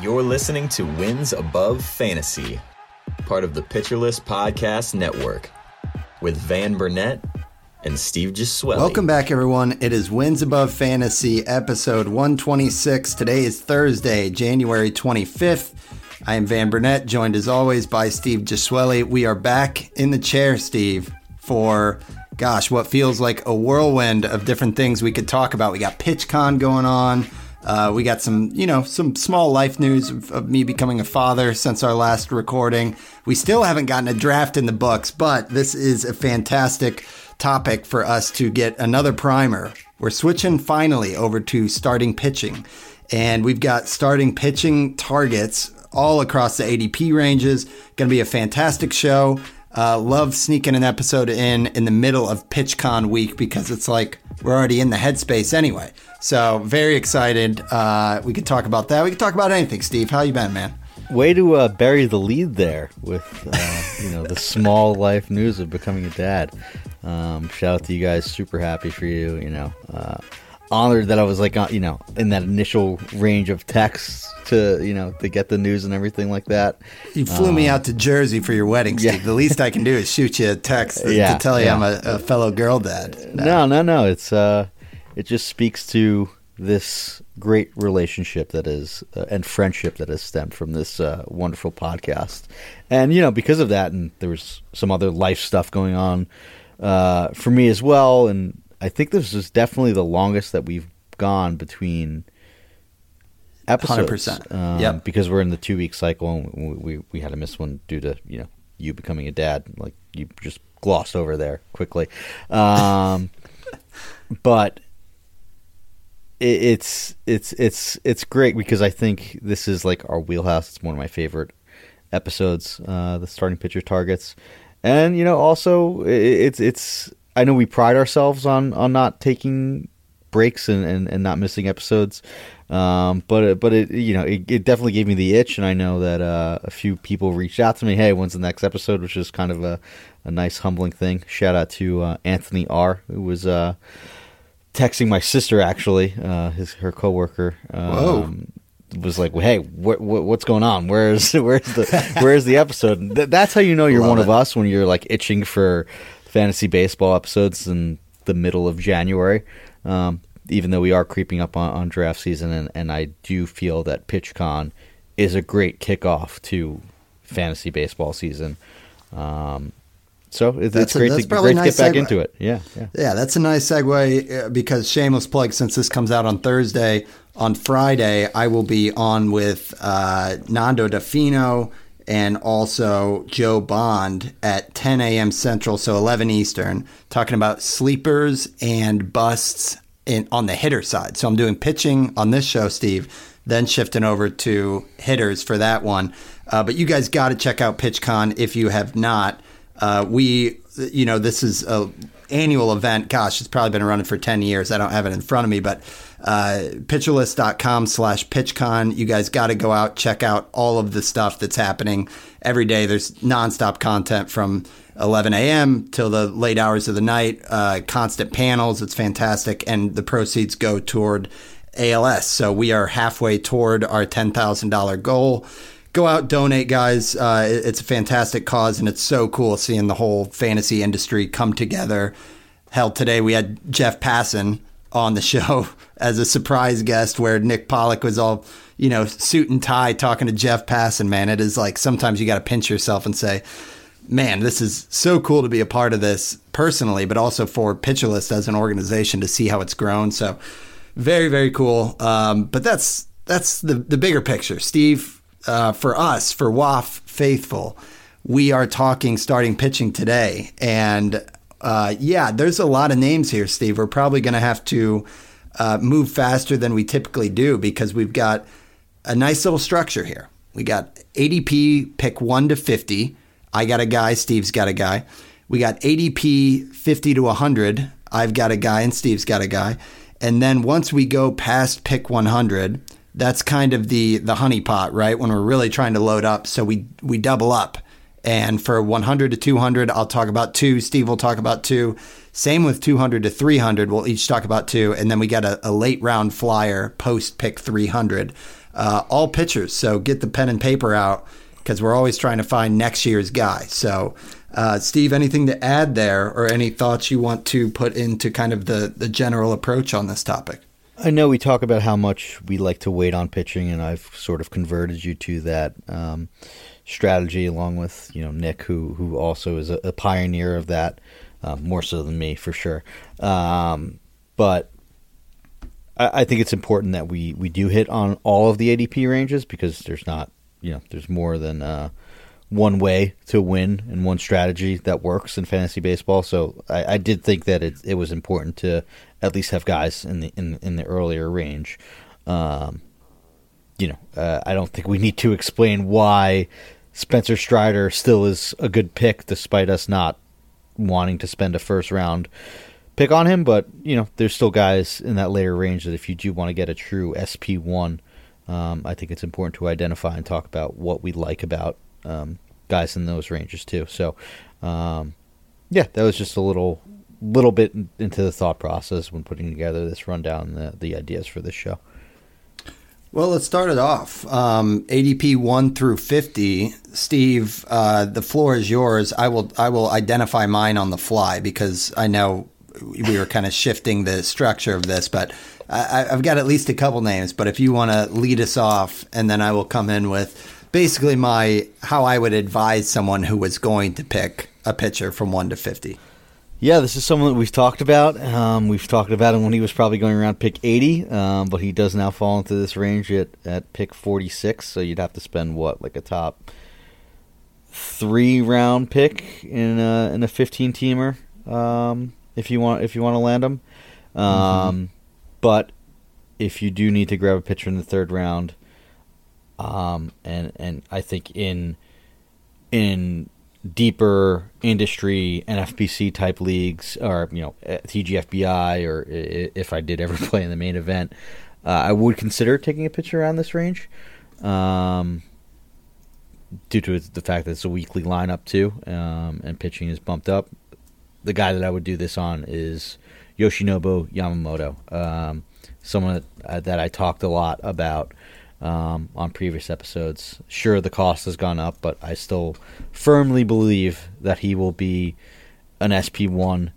You're listening to Wins Above Fantasy, part of the Pitcher List Podcast Network, with Van Burnett and Steve Gesuele. Welcome back, everyone. It is Wins Above Fantasy, episode 126. Today is Thursday, January 25th. I am Van Burnett, joined as always by Steve Gesuele. We are back in the chair, Steve, for gosh, what feels like a whirlwind of different things we could talk about. We got PitchCon going on. Uh, we got some, you know, some small life news of, of, me becoming a father since our last recording. We still haven't gotten a draft in the books, but this is a fantastic topic for us to get another primer. We're switching finally over to starting pitching, and we've got starting pitching targets all across the ADP ranges. Going to be a fantastic show. Uh, love sneaking an episode in in the middle of PitchCon week because it's like we're already in the headspace anyway. So very excited. Uh, we could talk about that. We could talk about anything. Steve, how you been, man? Way to uh, bury the lead there with uh, you know the small life news of becoming a dad. Um, shout out to you guys. Super happy for you. You know, uh, honored that I was like uh, you know in that initial range of texts to you know to get the news and everything like that. You flew um, me out to Jersey for your wedding, Steve. Yeah. The least I can do is shoot you a text yeah, to tell you yeah. I'm a, a, fellow girl dad. No, no, no. no. It's uh it just speaks to this great relationship that is uh, and friendship that has stemmed from this uh, wonderful podcast. And you know, because of that, and there was some other life stuff going on uh, for me as well. And I think this is definitely the longest that we've gone between episodes. 100%. Um, yep. Because we're in the two week cycle, and we, we we had to miss one due to you know you becoming a dad. Like you just glossed over there quickly. Um, but it's it's it's it's great because I think this is like our wheelhouse. It's one of my favorite episodes, uh, the starting pitcher targets, and you know also it's it's I know we pride ourselves on on not taking breaks and, and, and not missing episodes, um, but but it you know it, it, definitely gave me the itch, and I know that uh, a few people reached out to me. Hey, when's the next episode? Which is kind of a, a nice humbling thing. Shout out to uh, Anthony R, who was. Uh, texting my sister actually, uh, his her coworker. Um, was like, "Hey, wh- wh- what's going on? Where's where's the where's the episode?" Th- that's how you know you're Love one it. of us when you're like itching for fantasy baseball episodes in the middle of January. Um, even though we are creeping up on, on draft season, and, and I do feel that PitchCon is a great kickoff to fantasy baseball season. Um, so it's, it's great, a, to, great nice to get back segue. into it. Yeah, yeah, yeah. That's a nice segue uh, because shameless plug. Since this comes out on Thursday, on Friday I will be on with uh, Nando Di Fino and also Joe Bond at 10 a.m. Central, so 11 Eastern, talking about sleepers and busts in, on the hitter side. So I'm doing pitching on this show, Steve, then shifting over to hitters for that one. Uh, but you guys got to check out PitchCon if you have not. Uh, we, you know, this is a annual event. Gosh, it's probably been running for 10 years. I don't have it in front of me, but uh, pitcherlist.com slash pitchcon. You guys got to go out, check out all of the stuff that's happening every day. There's nonstop content from 11 a.m. till the late hours of the night, uh, constant panels. It's fantastic. And the proceeds go toward ALS. So we are halfway toward our $10,000 goal go out, donate, guys. Uh, it's a fantastic cause, and it's so cool seeing the whole fantasy industry come together. Hell, today we had Jeff Passan on the show as a surprise guest, where Nick Pollack was all, you know, suit and tie talking to Jeff Passan. Man, it is like sometimes you got to pinch yourself and say, man, this is so cool to be a part of this personally, but also for Pitcher List as an organization to see how it's grown. So, very, very cool. Um, but that's that's the the bigger picture. Steve, uh, for us, for WAF faithful, we are talking starting pitching today. And uh, yeah, there's a lot of names here, Steve. We're probably going to have to uh, move faster than we typically do because we've got a nice little structure here. We got ADP pick 1 to 50. I got a guy, Steve's got a guy. We got ADP 50 to 100. I've got a guy, and Steve's got a guy. And then once we go past pick 100, that's kind of the the honeypot, right? When we're really trying to load up, so we we double up. And for 100 to 200, I'll talk about two. Steve will talk about two. Same with 200 to 300. We'll each talk about two. And then we got a, a late round flyer post pick 300. Uh, all pitchers. So get the pen and paper out because we're always trying to find next year's guy. So, uh, Steve, anything to add there or any thoughts you want to put into kind of the, the general approach on this topic? I know we talk about how much we like to wait on pitching, and I've sort of converted you to that um, strategy, along with you know Nick, who who also is a, a pioneer of that, uh, more so than me for sure. Um, but I, I, think it's important that we we do hit on all of the ADP ranges because there's not you know there's more than uh, one way to win and one strategy that works in fantasy baseball. So I, I did think that it it was important to at least have guys in the in in the earlier range. Um, you know, uh, I don't think we need to explain why Spencer Strider still is a good pick, despite us not wanting to spend a first round pick on him. But you know, there's still guys in that later range that if you do want to get a true SP one, um, I think it's important to identify and talk about what we like about um, guys in those ranges too. So, um, yeah, that was just a little little bit into the thought process when putting together this rundown, the, the ideas for this show. Well, let's start it off. Um, ADP one through fifty. Steve, uh, the floor is yours. I will I will identify mine on the fly because I know we were kind of shifting the structure of this, but I, have got at least a couple names. But if you want to lead us off, and then I will come in with basically my how I would advise someone who was going to pick a pitcher from one to fifty. Yeah, this is someone that we've talked about. Um, we've talked about him when he was probably going around pick 80, um, but he does now fall into this range at, at pick 46. So you'd have to spend what, like a top three round pick in a, in a 15 teamer um, if you want if you want to land him. Um, mm-hmm. But if you do need to grab a pitcher in the third round, um, and and I think in in deeper industry NFBC type leagues, or you know TGFBI, or if I did ever play in the main event, uh, I would consider taking a pitcher around this range, um, due to the fact that it's a weekly lineup too, um, and pitching is bumped up. The guy that I would do this on is Yoshinobu Yamamoto, um, someone that, uh, that I talked a lot about um, on previous episodes. Sure, the cost has gone up, but I still firmly believe that he will be an SP one,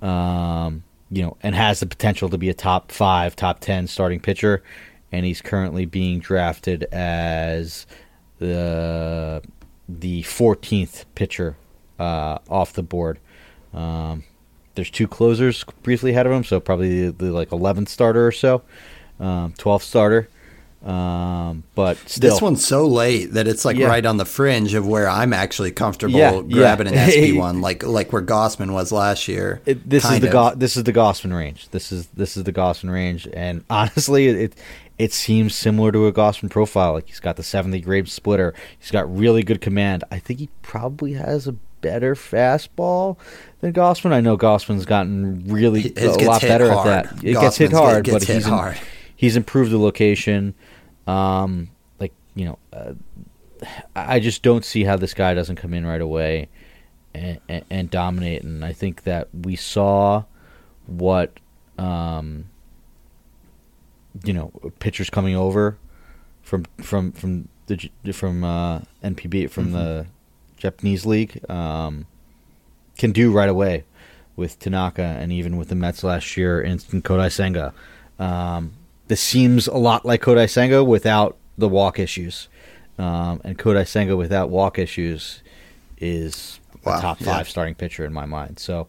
um, you know, and has the potential to be a top five, top ten starting pitcher. And he's currently being drafted as the the 14th pitcher uh, off the board. Um, there's two closers briefly ahead of him, so probably the, the like 11th starter or so, um, 12th starter. Um, but still, this one's so late that it's like yeah. right on the fringe of where I'm actually comfortable yeah, grabbing yeah. an SP one, like like where Gausman was last year. It, this is the Go- this is the Gausman range. This is this is the Gausman range, and honestly, it it seems similar to a Gausman profile. Like he's got the 70 grade splitter. He's got really good command. I think he probably has a better fastball than Gausman. I know Gausman's gotten really a lot better hard. at that. It Gausman's gets hit hard, gets but hit he's hard. In, he's improved the location. Um, like you know, uh, I just don't see how this guy doesn't come in right away and, and, and dominate. And I think that we saw what um, you know pitchers coming over from from from the from uh, NPB from mm-hmm. the Japanese league um, can do right away with Tanaka and even with the Mets last year in, Kodai Senga. Um, this seems a lot like Kodai Senga without the walk issues. Um, and Kodai Senga without walk issues is wow, a top five yeah. starting pitcher in my mind. So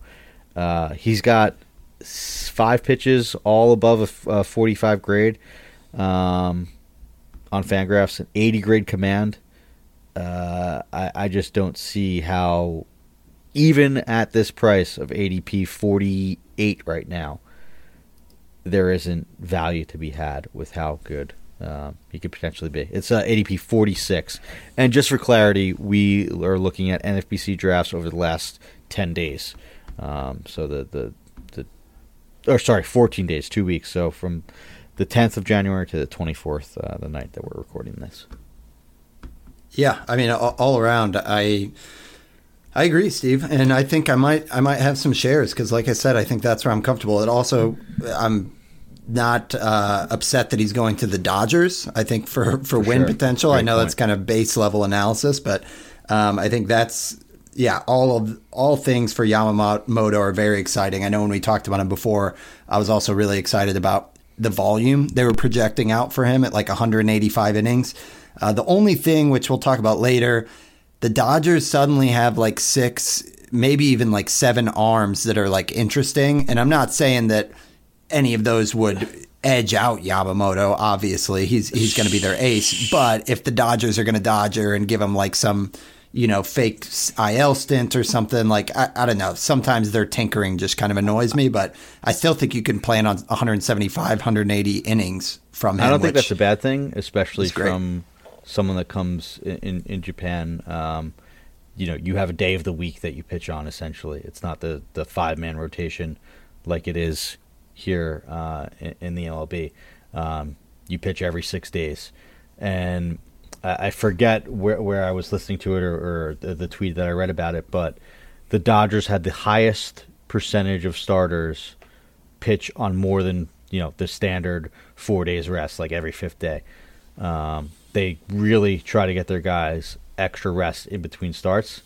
uh, he's got five pitches, all above a, a 45 grade um, on Fangraphs, an 80 grade command. Uh, I, I just don't see how, even at this price of ADP 48 right now, there isn't value to be had with how good uh, he could potentially be. It's uh, ADP 46. And just for clarity, we are looking at NFBC drafts over the last 10 days. Um, so the, the, the, or sorry, 14 days, two weeks. So from the 10th of January to the 24th, uh, the night that we're recording this. Yeah, I mean, all, all around, I I agree, Steve, and I think I might I might have some shares because, like I said, I think that's where I'm comfortable. It also I'm not uh, upset that he's going to the Dodgers. I think for for, win sure. potential. I know point. that's kind of base level analysis, but um, I think that's yeah. All of all things for Yamamoto are very exciting. I know when we talked about him before, I was also really excited about the volume they were projecting out for him at like 185 innings. Uh, the only thing, which we'll talk about later, the Dodgers suddenly have like six, maybe even like seven arms that are like interesting. And I'm not saying that any of those would edge out Yamamoto. Obviously, he's he's going to be their ace. But if the Dodgers are going to Dodger and give him like some, you know, fake IL stint or something, like I, I don't know. Sometimes their tinkering just kind of annoys me. But I still think you can plan on 175, 180 innings from him. I don't think that's a bad thing, especially from someone that comes in, in, in Japan. Um, you know, you have a day of the week that you pitch on. Essentially, it's not the the five man rotation like it is here uh, in, in the MLB. Um, you pitch every six days, and I, I forget where where I was listening to it or, or the, the tweet that I read about it, but the Dodgers had the highest percentage of starters pitch on more than you know the standard four days rest, like every fifth day. Um, they really try to get their guys extra rest in between starts,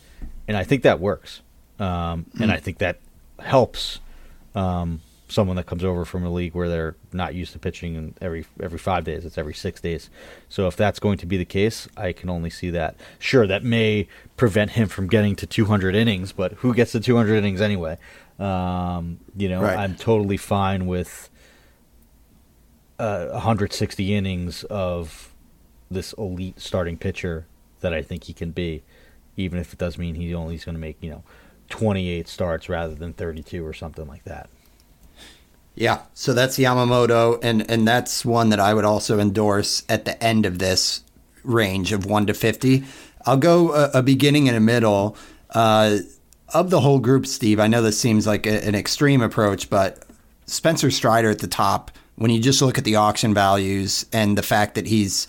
and I think that works. Um, And I think that helps um, someone that comes over from a league where they're not used to pitching in every every five days. It's every six days. So if that's going to be the case, I can only see that. Sure, that may prevent him from getting to 200 innings, but who gets to 200 innings anyway? Um, you know, Right. I'm totally fine with uh, 160 innings of this elite starting pitcher that I think he can be, even if it does mean he only is going to make you know 28 starts rather than 32 or something like that. Yeah, so that's Yamamoto, and and that's one that I would also endorse at the end of this range of one to fifty. I'll go a, a beginning and a middle. Uh, of the whole group, Steve, I know this seems like a, an extreme approach, but Spencer Strider at the top. When you just look at the auction values and the fact that he's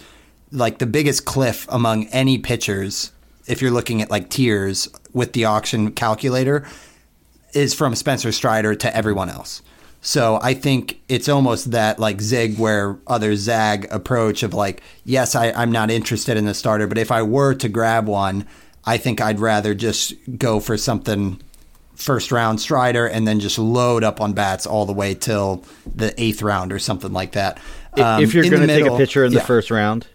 like the biggest cliff among any pitchers, if you're looking at like tiers with the auction calculator, is from Spencer Strider to everyone else. So I think it's almost that like zig where other zag approach of like, yes, I, I'm not interested in the starter, but if I were to grab one, I think I'd rather just go for something first round Strider and then just load up on bats all the way till the eighth round or something like that. Um, if you're going to take a pitcher in the first round,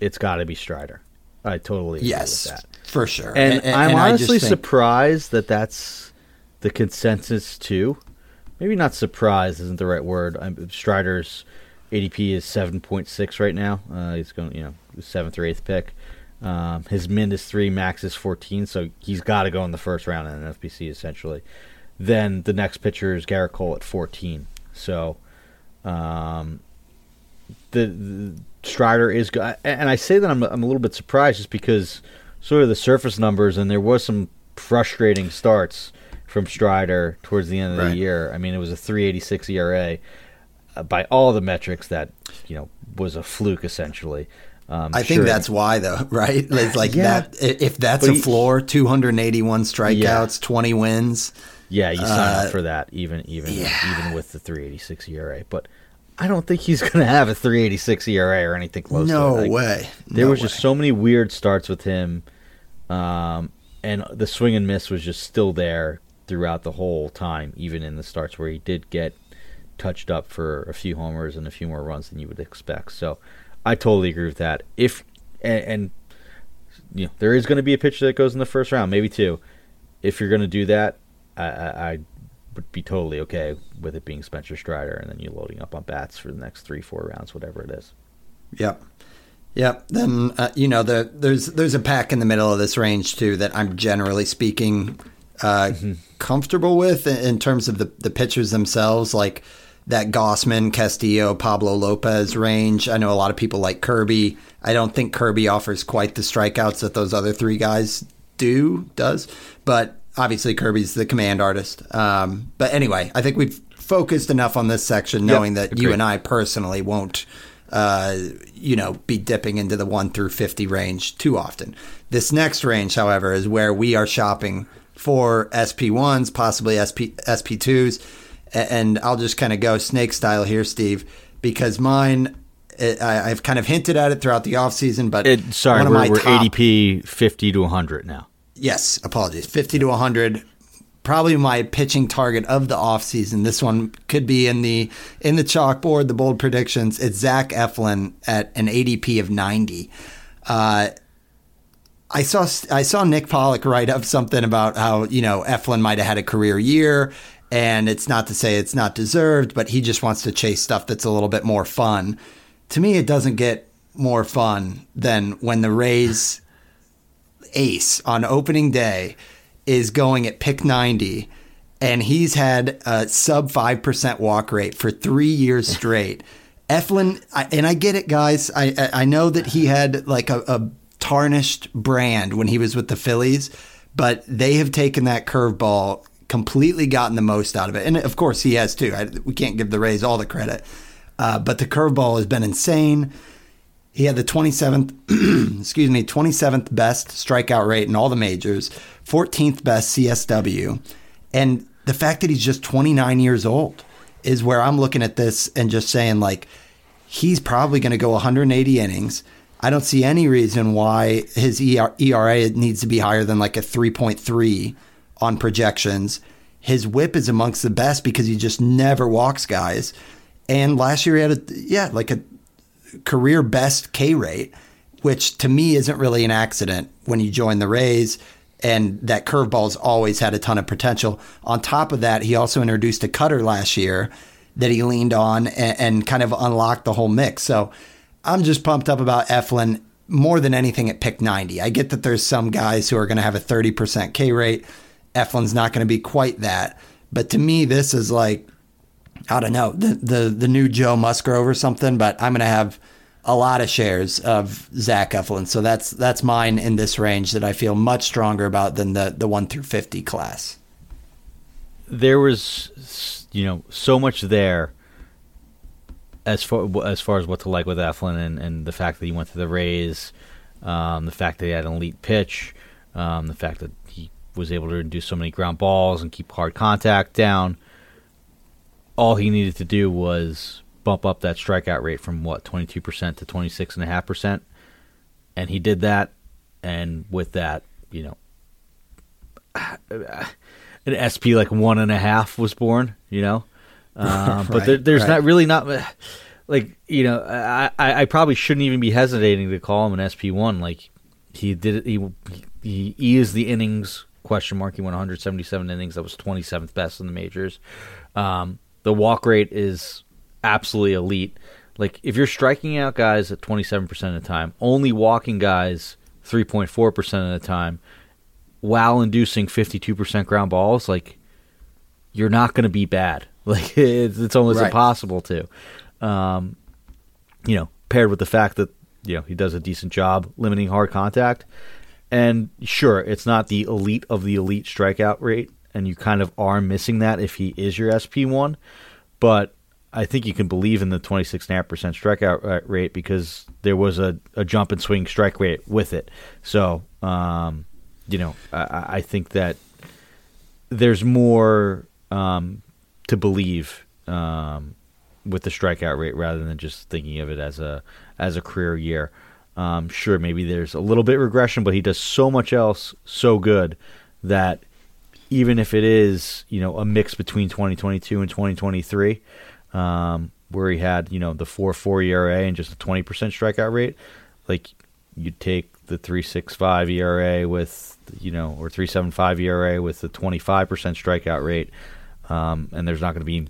it's got to be Strider. I totally agree yes, with that. for sure. And, I'm I just honestly think- surprised that that's the consensus too. Maybe not surprised isn't the right word. I'm, Strider's ADP is 7.6 right now. Uh, he's going, you know, seventh or eighth pick. Um, his min is three, max is 14, so he's got to go in the first round in an NFBC essentially. Then the next pitcher is Gerrit Cole at 14. So, um, the, the Strider is good, and I say that I'm I'm a little bit surprised just because sort of the surface numbers, and there was some frustrating starts from Strider towards the end of Right. the year. I mean, it was a 3.86 ERA uh, by all the metrics that you know was a fluke essentially. Um, I think that's why, though, right? It's like Yeah. that. If that's But a floor, 281 strikeouts, 20 wins. yeah, you sign uh, up for that even even yeah. even with the 3.86 ERA, but. I don't think he's going to have a 3.86 ERA or anything close to. No Like, way. There No was just so many weird starts with him, um, and the swing and miss was just still there throughout the whole time, even in the starts where he did get touched up for a few homers and a few more runs than you would expect. So I totally agree with that. If and, and you know there is going to be a pitcher that goes in the first round, maybe two. If you're going to do that, I, I, I would be totally okay with it being Spencer Strider, and then you loading up on bats for the next three, four rounds, whatever it is. Yep. Yep. Then uh, you know the, there's there's a pack in the middle of this range too that I'm generally speaking uh, comfortable with in, in terms of the the pitchers themselves, like that Gausman, Castillo, Pablo Lopez range. I know a lot of people like Kirby. I don't think Kirby offers quite the strikeouts that those other three guys do does, but obviously Kirby's the command artist. Um, but anyway, I think we've focused enough on this section, knowing that you and I personally won't uh, you know, be dipping into the 1 through 50 range too often. This next range, however, is where we are shopping for SP1s, possibly SP, SP2s. And I'll just kind of go snake style here, Steve, because mine, I, have kind of hinted at it throughout the offseason, but. It, sorry, we're, we're top, ADP 50 to 100 now. Yes, apologies. 50 to 100 probably my pitching target of the offseason. This one could be in the in the chalkboard, the bold predictions. It's Zach Eflin at an ADP of 90. Uh, I saw I saw Nick Pollack write up something about how you know Eflin might have had a career year, and it's not to say it's not deserved, but he just wants to chase stuff that's a little bit more fun. To me, it doesn't get more fun than when the Rays ace on opening day is going at pick 90 and he's had a sub 5% walk rate for three years straight. Eflin, and I get it, guys. I, I know that he had like a, a tarnished brand when he was with the Phillies, but they have taken that curveball, completely gotten the most out of it. And of course, he has too. I, we can't give the Rays all the credit. Uh, but the curveball has been insane. He had the 27th, excuse me, 27th best strikeout rate in all the majors, 14th best CSW. And the fact that he's just 29 years old is where I'm looking at this and just saying, like, he's probably going to go 180 innings. I don't see any reason why his ERA needs to be higher than like a 3.3 on projections. His whip is amongst the best because he just never walks guys. And last year he had a, yeah, like a career best K rate, which to me isn't really an accident when you join the Rays. And that curveball's always had a ton of potential. On top of that, he also introduced a cutter last year that he leaned on and, and kind of unlocked the whole mix. So I'm just pumped up about Eflin more than anything at pick 90. I get that there's some guys who are going to have a 30% K rate. Eflin's not going to be quite that. But to me, this is like I don't know the the the new Joe Musgrove or something, but I'm going to have a lot of shares of Zach Eflin, so that's that's mine in this range that I feel much stronger about than the the one through fifty class. There was, you know, so much there as far as far as what to like with Eflin and, and the fact that he went to the Rays, um, the fact that he had an elite pitch, um, the fact that he was able to do so many ground balls and keep hard contact down all he needed to do was bump up that strikeout rate from what 22% to 26.5% and he did that and with that you know an sp like one and a half was born you know? Uh, right, but there, there's right. not really not like you know I, I probably shouldn't even be hesitating to call him an sp1 like he did he, he, is the innings question mark he went 177 innings that was 27th best in the majors. Um, the walk rate is absolutely elite. Like if you're striking out guys at 27% of the time, only walking guys 3.4% of the time, while inducing 52% ground balls, like you're not going to be bad. Like it's, it's almost right. impossible to. Um, you know, paired with the fact that you know he does a decent job limiting hard contact, and sure, it's not the elite of the elite strikeout rate and you kind of are missing that if he is your SP1. But I think you can believe in the 26.5% strikeout rate because there was a, a jump and swing strike rate with it. So, um, you know, I, I, think that there's more um, to believe um, with the strikeout rate rather than just thinking of it as a as a career year. Um, sure, maybe there's a little bit regression, but he does so much else so good that even if it is you know a mix between 2022 and 2023, um, where he had you know the four four ERA and just a 20% strikeout rate, like you take the 365 ERA with you know or 375 ERA with the 25% strikeout rate, um, and there's not going to be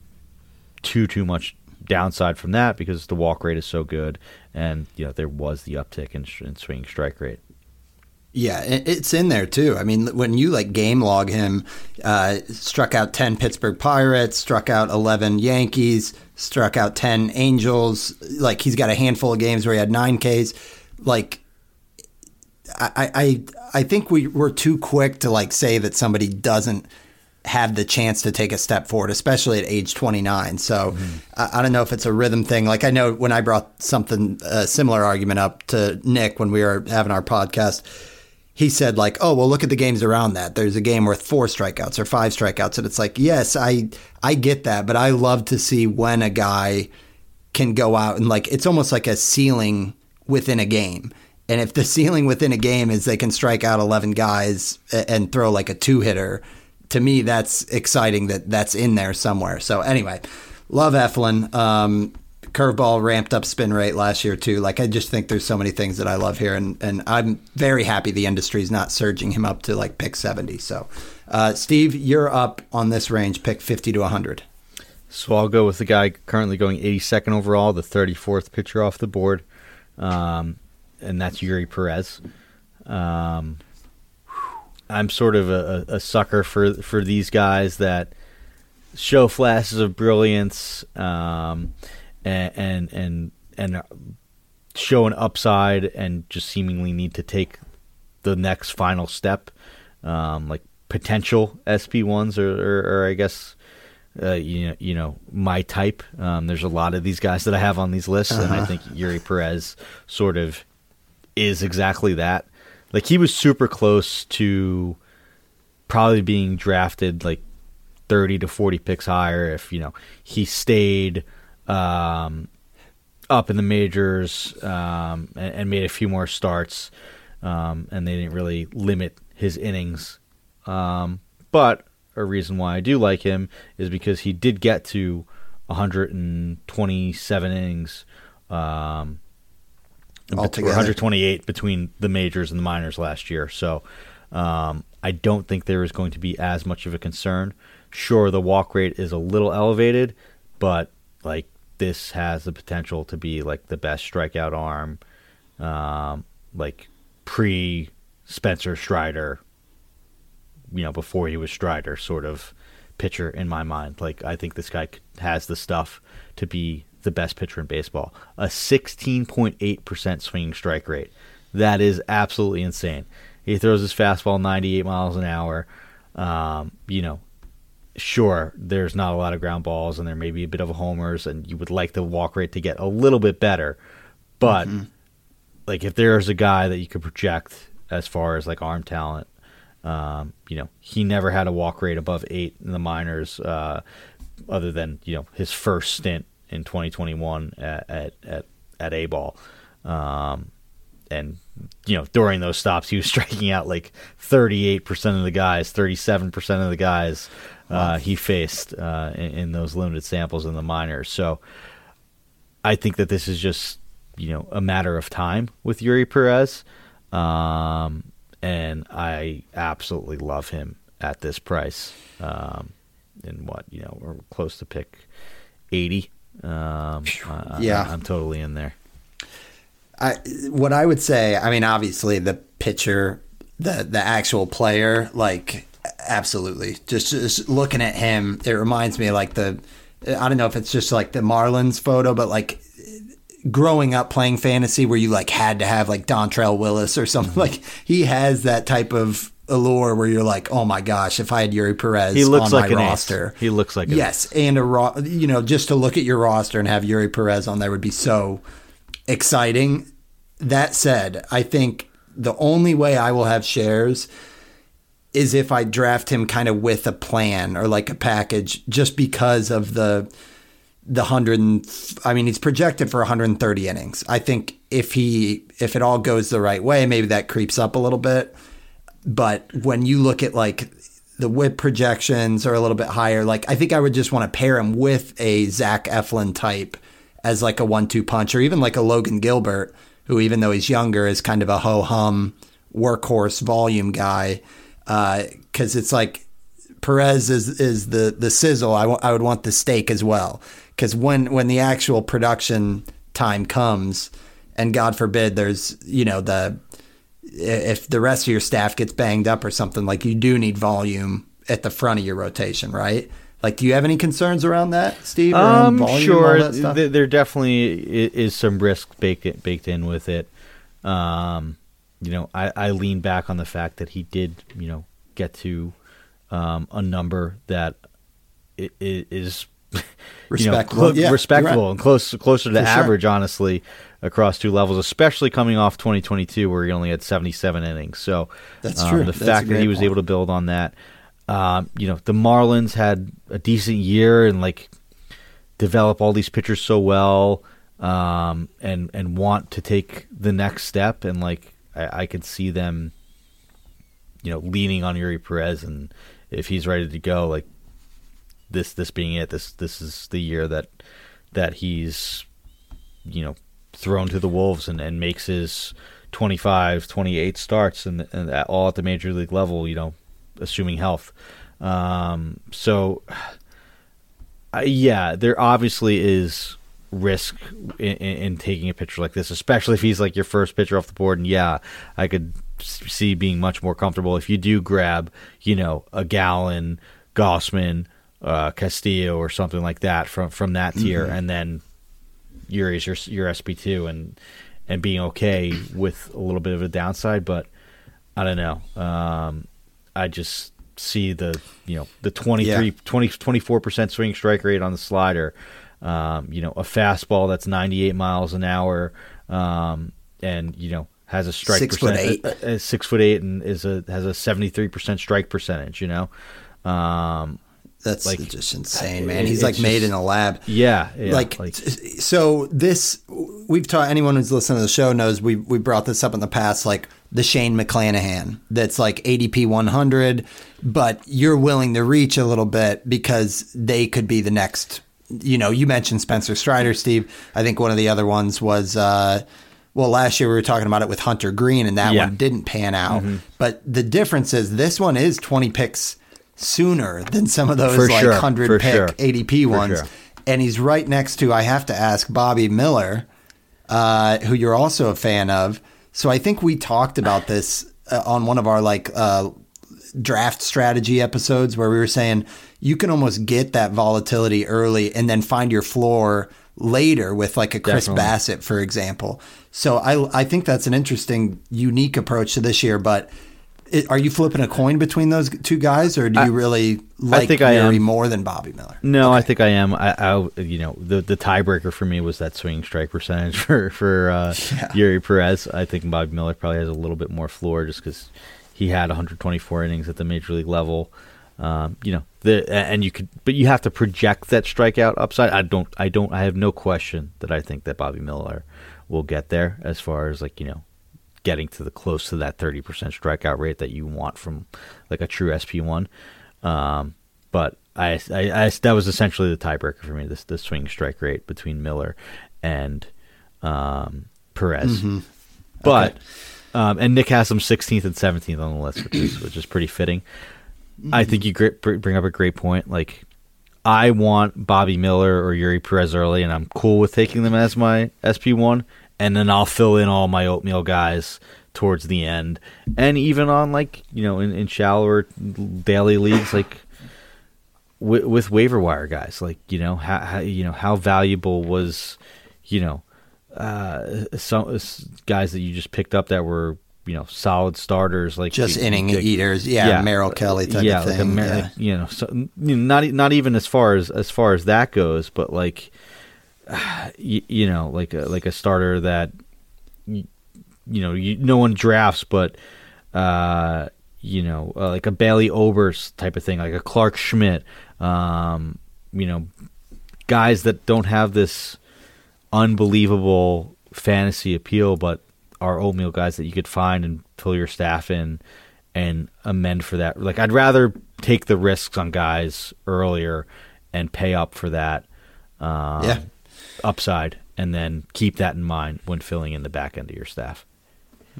too too much downside from that because the walk rate is so good, and you know there was the uptick in, in swinging strike rate. Yeah, it's in there too. I mean, when you like game log him, uh, struck out 10 Pittsburgh Pirates, struck out 11 Yankees, struck out 10 Angels. Like he's got a handful of games where he had nine Ks. Like, I, I, I think we we're too quick to like say that somebody doesn't have the chance to take a step forward, especially at age 29. So mm-hmm. I, I, don't know if it's a rhythm thing. Like I know when I brought something a similar argument up to Nick when we were having our podcast he said like, "Oh, well, look at the games around that. There's a game worth four strikeouts or five strikeouts." And it's like, yes, I I get that, but I love to see when a guy can go out and like it's almost like a ceiling within a game. And if the ceiling within a game is they can strike out 11 guys and throw like a two hitter, to me that's exciting that that's in there somewhere. So anyway, love Eflin. Um, curveball ramped up spin rate last year too. Like I just think there's so many things that I love here, and and I'm very happy the industry's not surging him up to like pick 70. So, uh, Steve, you're up on this range, pick 50 to 100. So I'll go with the guy currently going 82nd overall, the 34th pitcher off the board, um, and that's Eury Perez. Um, I'm sort of a, a, sucker for for these guys that show flashes of brilliance. Um, and and and, and show an upside and just seemingly need to take the next final step, um, like potential SP ones, or, or, or I guess uh, you know, you know, my type. Um, there's a lot of these guys that I have on these lists, uh-huh. and I uh-huh. think Eury Perez sort of is exactly that. Like he was super close to probably being drafted like 30 to 40 picks higher if you know he stayed um, up in the majors um, and, and, made a few more starts, um, and they didn't really limit his innings. Um, but a reason why I do like him is because he did get to 127 innings. Um, Altogether. 128 between the majors and the minors last year. So um, I don't think there is going to be as much of a concern. Sure, the walk rate is a little elevated, but like this has the potential to be like the best strikeout arm, um, like pre Spencer Strider, you know, before he was Strider, sort of pitcher in my mind. Like I think this guy has the stuff to be the best pitcher in baseball. A 16.8% swinging strike rate. That is absolutely insane. He throws his fastball 98 miles an hour. Um, you know, sure, there's not a lot of ground balls and there may be a bit of homers, and you would like the walk rate to get a little bit better. But mm-hmm. like if there's a guy that you could project as far as like arm talent, um, you know, he never had a walk rate above eight in the minors, uh, other than you know his first stint in 2021 at at at, at A ball. Um, and you know during those stops he was striking out like 38% of the guys 37% of the guys uh, he faced uh, in, in, those limited samples in the minors. So I think that this is just you know a matter of time with Eury Perez, um, and I absolutely love him at this price. Um, in what you know, we're close to pick eighty. Um, yeah, I, I'm totally in there. I, what I would say, I mean, obviously the pitcher, the the actual player, like absolutely. Just just looking at him, it reminds me like the I don't know if it's just like the Marlins photo, but like growing up playing fantasy where you like had to have like Dontrelle Willis or something like he has that type of allure where you're like, oh my gosh, if I had Eury Perez he looks on like my roster, ace. he looks like yes, and a ro- you know just to look at your roster and have Eury Perez on there would be so exciting. That said, I think the only way I will have shares is if I draft him kind of with a plan or like a package just because of the the 100 I mean he's projected for 130 innings. I think if he if it all goes the right way, maybe that creeps up a little bit. But when you look at like the whip projections are a little bit higher, like I think I would just want to pair him with a Zach Eflin type as like a one-two punch or even like a Logan Gilbert who even though he's younger is kind of a ho hum workhorse volume guy because uh, it's like Perez is is the the sizzle. I, w- I would want the steak as well because when when the actual production time comes, and God forbid there's you know the if the rest of your staff gets banged up or something like you do need volume at the front of your rotation, right? Like, do you have any concerns around that, Steve? Um, sure. There definitely is some risk baked baked in with it. Um, you know, I, I lean back on the fact that he did, you know, get to um, a number that is respectable, you know, cl- yeah, respectable right. and close closer to For sure. average, honestly, across two levels, especially coming off 2022 where he only had 77 innings. So That's um, true. The That's fact that he was point. able to build on that, um, you know, the Marlins had a decent year and like develop all these pitchers so well, um, and and want to take the next step, and like I, I could see them, you know, leaning on Eury Perez, and if he's ready to go, like this this being it, this this is the year that that he's, you know, thrown to the wolves and, and makes his 25, 28 starts and, and at, all at the major league level, you know, assuming health. Um, so, uh, yeah, there obviously is risk in, in, in taking a pitcher like this, especially if he's like your first pitcher off the board. And yeah, I could see being much more comfortable if you do grab, you know, a Gallen, Gausman, uh, Castillo, or something like that from from that tier, and then Eury's your your SP two and and being okay with a little bit of a downside, but I don't know. Um, I just see the you know the 23 Yeah. 20 24 percent swing strike rate on the slider. Um, you know a fastball that's 98 miles an hour, um, and you know has a strike Six foot eight. uh, uh, six foot eight, and is a has a 73 percent strike percentage. You know, um, That's like, just insane, it- man. He's it's like made just- in a lab. yeah, yeah like, t- so this we've taught anyone who's listened to the show knows we we brought this up in the past like the Shane McClanahan that's like ADP 100 but you're willing to reach a little bit because they could be the next you know you mentioned Spencer Strider Steve I think one of the other ones was uh well last year we were talking about it with Hunter Greene and that Yeah. one didn't pan out but the difference is this one is 20 picks sooner than some of those For like sure, 100 for pick sure. ADP ones sure. and he's right next to I have to ask Bobby Miller, uh, who you're also a fan of. So I think we talked about this uh, on one of our like uh, draft strategy episodes where we were saying you can almost get that volatility early and then find your floor later with like a Chris Definitely. Bassitt, for example. So I I think that's an interesting, unique approach to this year, but. It, are you flipping a coin between those two guys, or do you really like think I Eury am. more than Bobby Miller? No, I think I am. I, I, you know, the the tiebreaker for me was that swing strike percentage for for uh, Yeah. Eury Perez. I think Bobby Miller probably has a little bit more floor just because he had 124 innings at the major league level. Um, you know, the and you could, but you have to project that strikeout upside. I don't, I don't, I have no question that I think that Bobby Miller will get there as far as like you know getting to the close to that 30% strikeout rate that you want from like a true SP1. Um, but I, I, I- that was essentially the tiebreaker for me. This the swing strike rate between Miller and um, Perez. But um, and Nick has him 16th and 17th on the list, which is which is pretty fitting. I think you bring up a great point. Like I want Bobby Miller or Eury Perez early, and I'm cool with taking them as my SP one, and then I'll fill in all my oatmeal guys towards the end, and even on like you know in, in shallower daily leagues, like with, with waiver wire guys, like you know how, how you know how valuable was you know uh, some guys that you just picked up that were you know solid starters, like Just you- inning like- eaters, yeah, yeah, Merrill Kelly type yeah, of like thing. Mer- yeah. you know, so, you know, not not even as far as as far as that goes, but like, you, you know, like a, like a starter that, you, you know, you, no one drafts, but uh, you know, uh, like a Bailey Ober's type of thing, like a Clarke Schmidt, um, you know, guys that don't have this unbelievable fantasy appeal, but are oatmeal guys that you could find and fill your staff in and amend for that. Like I'd rather take the risks on guys earlier and pay up for that um, Yeah. upside, and then keep that in mind when filling in the back end of your staff.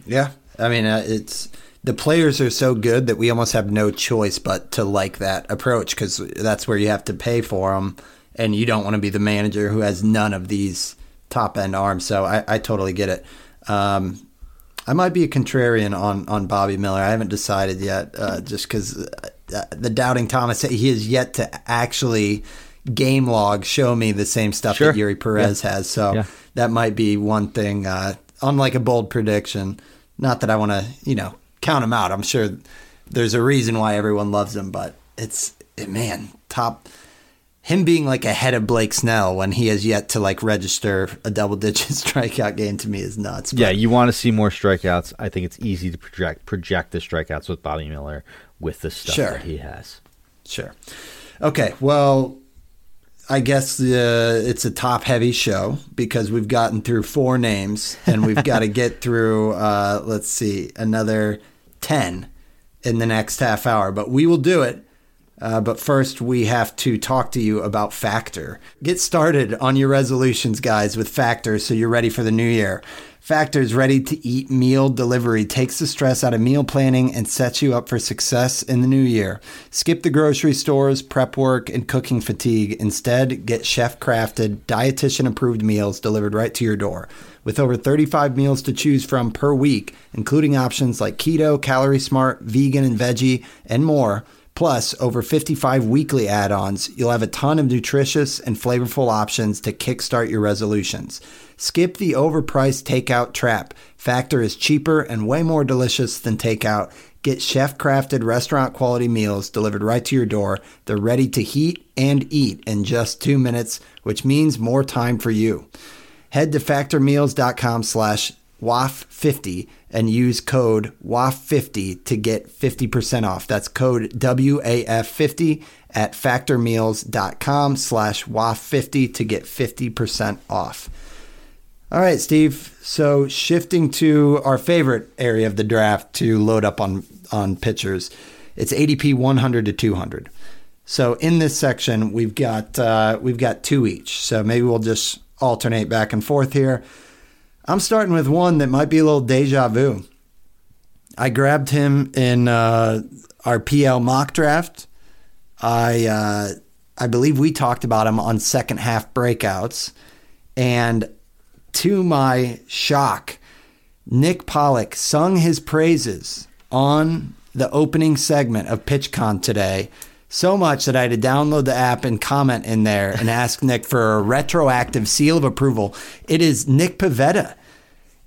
Yeah, I mean, uh, it's the players are so good that we almost have no choice but to like that approach because that's where you have to pay for them, and you don't want to be the manager who has none of these top end arms. So I, I totally get it. Um, I might be a contrarian on on Bobby Miller. I haven't decided yet, uh, just because uh, the doubting Thomas he has yet to actually game log show me the same stuff Sure. that Eury Perez has. So Yeah. that might be one thing. Uh, on like a bold prediction, not that I want to, you know, count him out. I'm sure there's a reason why everyone loves him, but it's man top. Him being like ahead of Blake Snell when he has yet to like register a double digit strikeout game to me is nuts. Yeah, you want to see more strikeouts. I think it's easy to project project the strikeouts with Bobby Miller with the stuff Sure. that he has. Sure. Okay. Well, I guess uh, it's a top heavy show because we've gotten through four names and we've got to get through, uh, let's see, another 10 in the next half hour. But we will do it. Uh, but first, we have to talk to you about Factor. Get started on your resolutions, guys, with Factor so you're ready for the new year. Factor's ready to eat meal delivery takes the stress out of meal planning and sets you up for success in the new year. Skip the grocery stores, prep work, and cooking fatigue. Instead, get chef crafted, dietitian approved meals delivered right to your door. With over 35 meals to choose from per week, including options like keto, calorie smart, vegan, and veggie, and more. Plus, over 55 weekly add ons, you'll have a ton of nutritious and flavorful options to kickstart your resolutions. Skip the overpriced takeout trap. Factor is cheaper and way more delicious than takeout. Get chef crafted restaurant quality meals delivered right to your door. They're ready to heat and eat in just two minutes, which means more time for you. Head to factormeals.com slash WAF50 and use code WAF50 to get 50% off. That's code WAF50 at factormeals.com slash WAF50 to get 50% off. All right, Steve. So shifting to our favorite area of the draft to load up on, on pitchers, it's ADP 100 to 200. So in this section, we've got uh, we've got two each. So maybe we'll just alternate back and forth here. I'm starting with one that might be a little deja vu. I grabbed him in uh, our PL mock draft. I uh, I believe we talked about him on second half breakouts, and to my shock, Nick Pollack sung his praises on the opening segment of PitchCon today. So much that I had to download the app and comment in there and ask Nick for a retroactive seal of approval. It is Nick Pivetta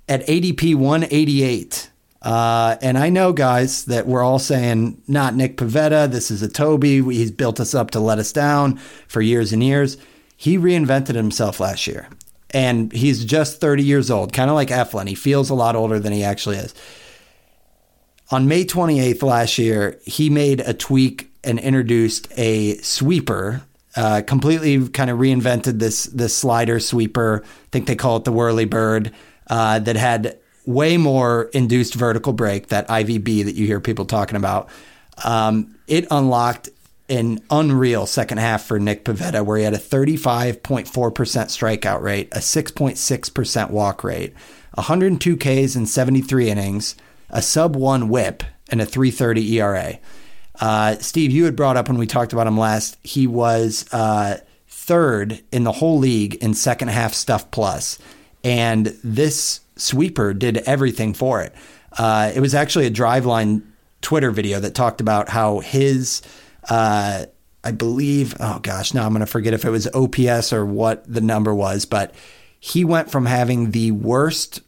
at ADP 188. Uh, and I know, guys, that we're all saying, not Nick Pivetta. This is a Toby. He's built us up to let us down for years and years. He reinvented himself last year. And he's just 30 years old, kind of like Eflin. He feels a lot older than he actually is. On May 28th last year, he made a tweak and introduced a sweeper uh, completely kind of reinvented this this slider sweeper. I think they call it the whirly bird uh, that had way more induced vertical break. That IVB that you hear people talking about. Um, it unlocked an unreal second half for Nick Pivetta, where he had a 35.4% strikeout rate, a 6.6% walk rate, 102 Ks in 73 innings, a sub one WHIP, and a 3.30 ERA. Uh, Steve, you had brought up when we talked about him last, he was uh, third in the whole league in second half stuff plus, and this sweeper did everything for it. Uh, it was actually a driveline Twitter video that talked about how his, uh, I believe, oh gosh, now I'm going to forget if it was OPS or what the number was, but he went from having the worst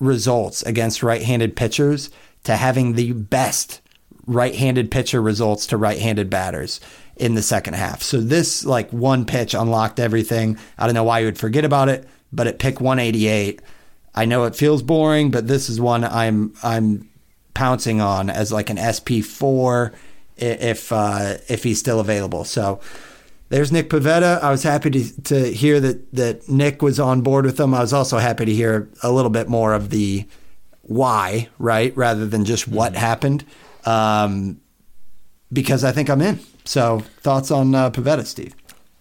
results against right handed pitchers to having the best right handed pitcher results to right handed batters in the second half. So this like one pitch unlocked everything. I don't know why you would forget about it, but at pick 188, I know it feels boring, but this is one I'm I'm pouncing on as like an SP4 if uh, if he's still available. So there's Nick Pivetta. I was happy to, to hear that that Nick was on board with them. I was also happy to hear a little bit more of the why, right, rather than just what happened, um, because I think I'm in. So thoughts on uh, Pivetta, Steve?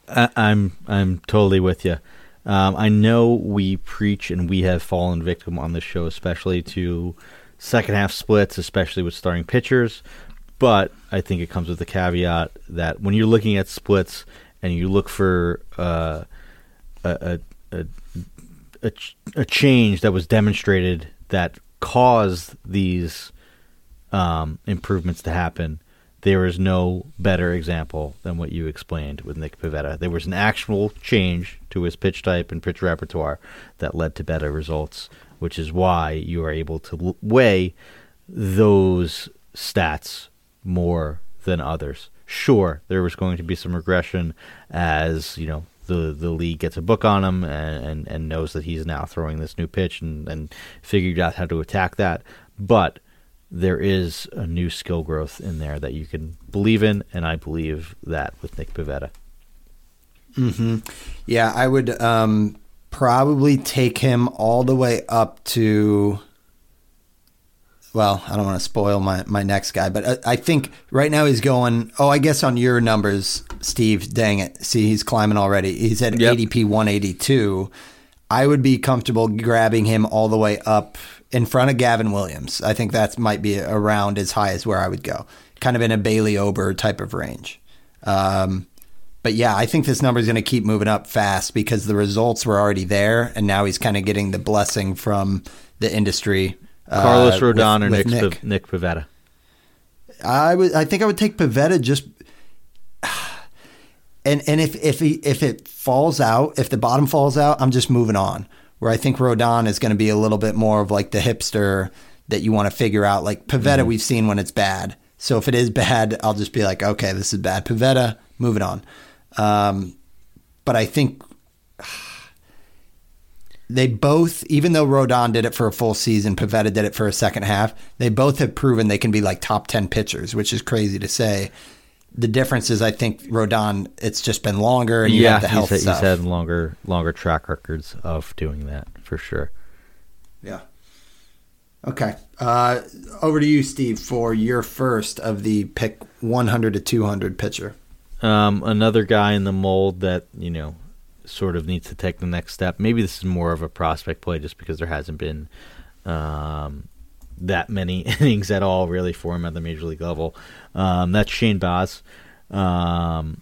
I, I'm I'm totally with you. Um, I know we preach and we have fallen victim on this show, especially to second half splits, especially with starting pitchers. But I think it comes with the caveat that when you're looking at splits and you look for uh, a, a, a, a, change that was demonstrated that caused these um, improvements to happen, there is no better example than what you explained with Nick Pivetta. There was an actual change to his pitch type and pitch repertoire that led to better results, which is why you are able to weigh those stats more than others. sure there was going to be some regression as you know the the league gets a book on him and, and, and knows that he's now throwing this new pitch and, and figured out how to attack that. But there is a new skill growth in there that you can believe in, and I believe that with Nick Pivetta. Mm-hmm. Yeah, I would um, probably take him all the way up to. Well, I don't want to spoil my, my next guy, but I, I think right now he's going. Oh, I guess on your numbers, Steve. Dang it! See, he's climbing already. He's at Yep. ADP 182. I would be comfortable grabbing him all the way up in front of Gavin Williams. I think that might be around as high as where I would go, kind of in a Bailey Ober type of range. Um, but yeah, I think this number is going to keep moving up fast because the results were already there, and now he's kind of getting the blessing from the industry. uh, Carlos with- Rodon or with Nick, Nick. Nick Pivetta. I would. I think I would take Pivetta just. And and if if he, if it falls out, if the bottom falls out, I'm just moving on. Where I think Rodon is going to be a little bit more of like the hipster that you want to figure out. Like Pivetta, we've seen when it's bad. So if it is bad, I'll just be like, okay, this is bad. Pivetta, moving on. Um, but I think they both, even though Rodon did it for a full season, Pivetta did it for a second half. They both have proven they can be like top ten pitchers, which is crazy to say. The difference is, I think Rodon, it's just been longer, and you yeah, have the he's, health had, he's stuff. had longer longer track records of doing that for sure. Yeah. Okay. Uh, over to you, Steve, for your first of the pick 100 to 200 pitcher. Um, another guy in the mold that you know sort of needs to take the next step. Maybe this is more of a prospect play, just because there hasn't been um, that many innings at all, really, for him at the major league level. Um, that's Shane Baz. Um,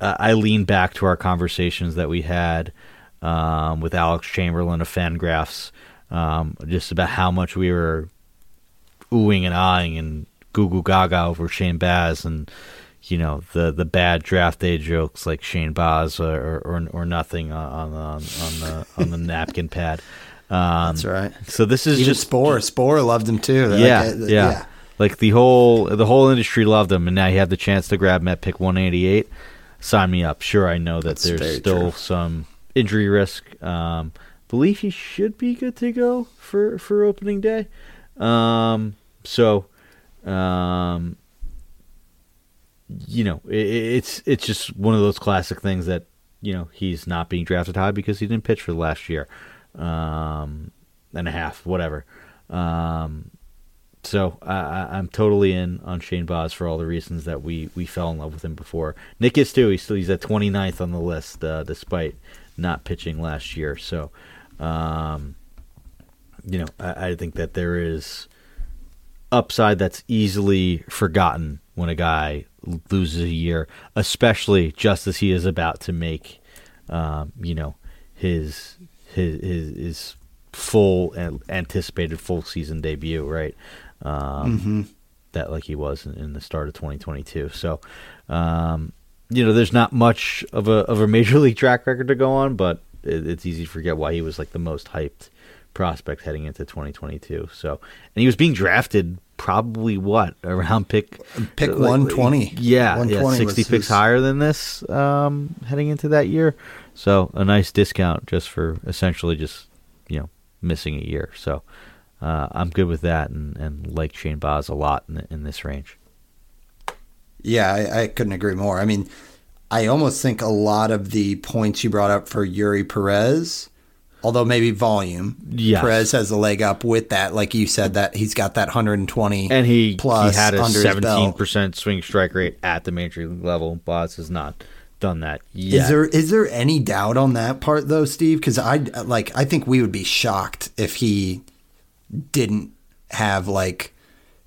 I lean back to our conversations that we had um, with Alex Chamberlain of Fangraphs, um, just about how much we were oohing and ahhing and goo goo gaga over Shane Baz and you know the the bad draft day jokes like Shane Baz or or, or nothing on on, on the on the napkin pad. Um, That's right. So this is Even just Spore. Spore loved him too. Like, yeah, uh, yeah, Like the whole the whole industry loved him, and now you have the chance to grab him at pick 188. Sign me up. Sure, I know that That's there's still true. some injury risk. Um, believe he should be good to go for for opening day. Um, so, um, you know, it, it's it's just one of those classic things that you know he's not being drafted high because he didn't pitch for the last year um, and a half, whatever. Um, so I'm totally in on Shane Baz for all the reasons that we, we fell in love with him before. Nick is too. He's still he's at 29th on the list uh, despite not pitching last year. So, um, you know, I, I think that there is upside that's easily forgotten when a guy loses a year, especially just as he is about to make, um, you know, his his his, his full and anticipated full season debut, right? Um, That like he was in, in the start of 2022. So, um, you know, there's not much of a of a major league track record to go on, but it, it's easy to forget why he was like the most hyped prospect heading into 2022. So, and he was being drafted probably what around pick Pick like- 120. Yeah, yeah, 120 was 60 picks his- higher than this um, heading into that year. So a nice discount just for essentially just you know missing a year. So uh, I'm good with that and, and like Shane Baz a lot in, in this range. Yeah, I, I couldn't agree more. I mean, I almost think a lot of the points you brought up for Eury Perez, although maybe volume, Yes. Perez has a leg up with that. Like you said, that he's got that 120 And he plus he had a under his belt. 17% swing strike rate at the major league level. Baz has not done that yet. Is there is there any doubt on that part though, Steve? Because I like I think we would be shocked if he didn't have like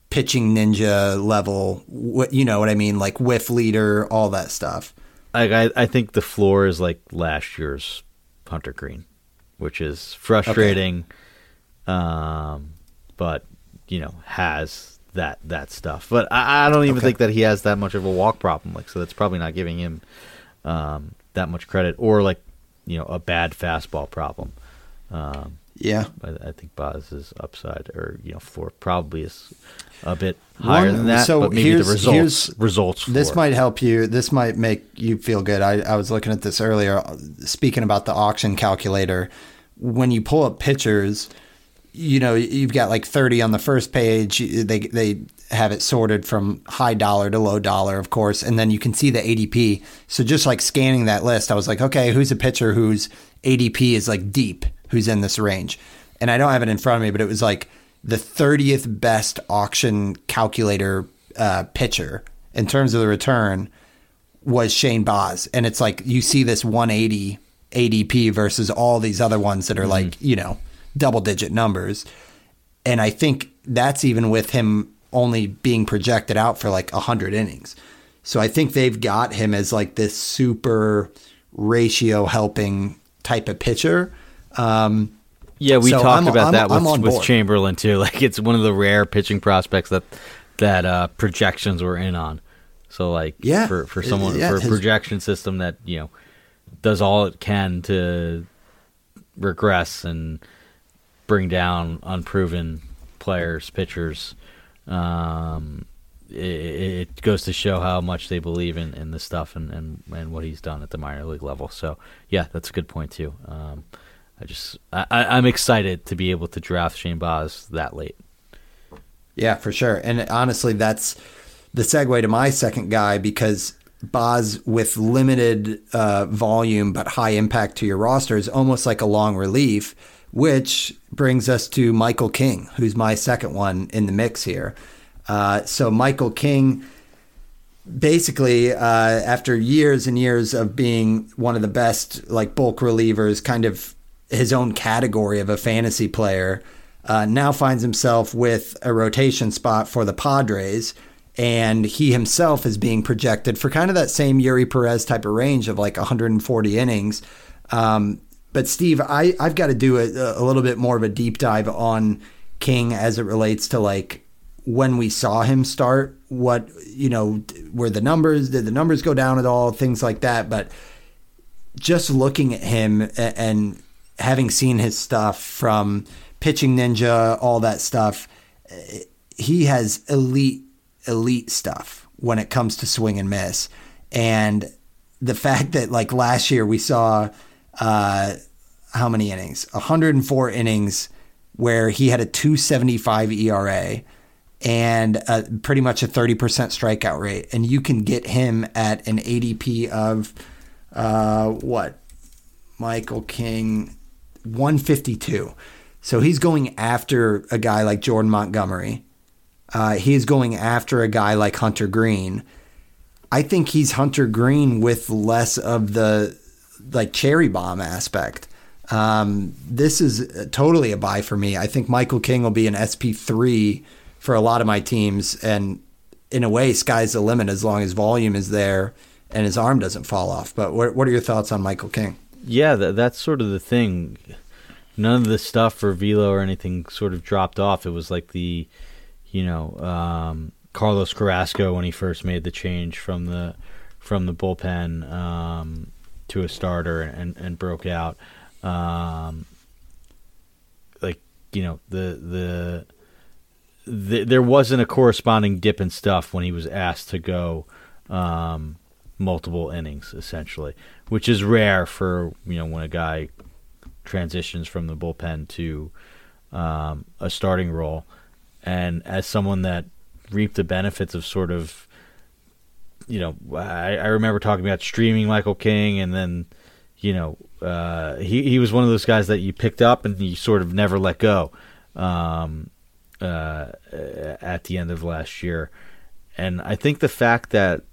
pitching ninja level. What you know what I mean? Like whiff leader, all that stuff. like I, I think the floor is like last year's Hunter Greene, which is frustrating, um, but you know has that that stuff. But I, I don't even Okay. think that he has that much of a walk problem. Like so, that's probably not giving him um, that much credit, or like you know a bad fastball problem. Um, Yeah. I, I think Baz's upside or you know floor probably is a bit higher One- than that. so but maybe the results results. This floor. might help you. This might make you feel good. I, I was looking at this earlier, speaking about the auction calculator. When you pull up pictures, you know you've got like thirty on the first page. They they have it sorted from high dollar to low dollar, of course, and then you can see the ADP. So just like scanning that list, I was like, okay, who's a pitcher whose ADP is like deep, who's in this range? And I don't have it in front of me, but it was like the 30th best auction calculator uh, pitcher in terms of the return was Shane Baz. And it's like you see this 180 ADP versus all these other ones that are like, you know, double digit numbers. And I think that's even with him only being projected out for like 100 innings. So I think they've got him as like this super ratio helping type of pitcher. Um, Yeah, we So talked I'm- about I'm- that I'm with, with. Chamberlain too. Like it's one of the rare pitching prospects that that uh, projections were in on. So like Yeah. for for someone Yeah, for a his- projection system that you know does all it can to regress and bring down unproven players, pitchers. Um, it, it goes to show how much they believe in, in this stuff and, and, and what he's done at the minor league level. So yeah, that's a good point too. Um, I just I, I'm excited to be able to draft Shane Baz that late. Yeah, for sure. And honestly, that's the segue to my second guy because Baz, with limited uh, volume but high impact to your roster, is almost like a long relief, which brings us to Michael King, who's my second one in the mix here. Uh, so, Michael King basically uh, after years and years of being one of the best like bulk relievers kind of his own category of a fantasy player uh, now finds himself with a rotation spot for the padres and he himself is being projected for kind of that same eury perez type of range of like 140 innings um, but steve I, i've got to do a, a little bit more of a deep dive on king as it relates to like when we saw him start, what you know, were the numbers? Did the numbers go down at all? Things like that. But just looking at him and having seen his stuff from pitching ninja, all that stuff, he has elite, elite stuff when it comes to swing and miss. And the fact that like last year we saw uh, how many innings? 104 innings where he had a 275 ERA and uh, pretty much a 30% strikeout rate. And you can get him at an ADP of uh, what? Michael King, 152. So he's going after a guy like Jordan Montgomery. Uh, he's going after a guy like Hunter Greene. I think he's Hunter Greene with less of the like cherry bomb aspect. Um, this is totally a buy for me. I think Michael King will be an SP three for a lot of my teams, and in a way, sky's the limit as long as volume is there and his arm doesn't fall off. But what, what are your thoughts on Michael King? Yeah, that, that's sort of the thing. None of the stuff for Velo or anything sort of dropped off. It was like the, you know, um, Carlos Carrasco when he first made the change from the from the bullpen um, to a starter and, and broke out. Um, like you know the, the the there wasn't a corresponding dip in stuff when he was asked to go um, multiple innings essentially, which is rare for you know when a guy transitions from the bullpen to um, a starting role. And as someone that reaped the benefits of sort of, you know, I, I remember talking about streaming Michael King, and then, you know, uh, he he was one of those guys that you picked up and you sort of never let go. Um, uh, at the end of last year, and I think the fact that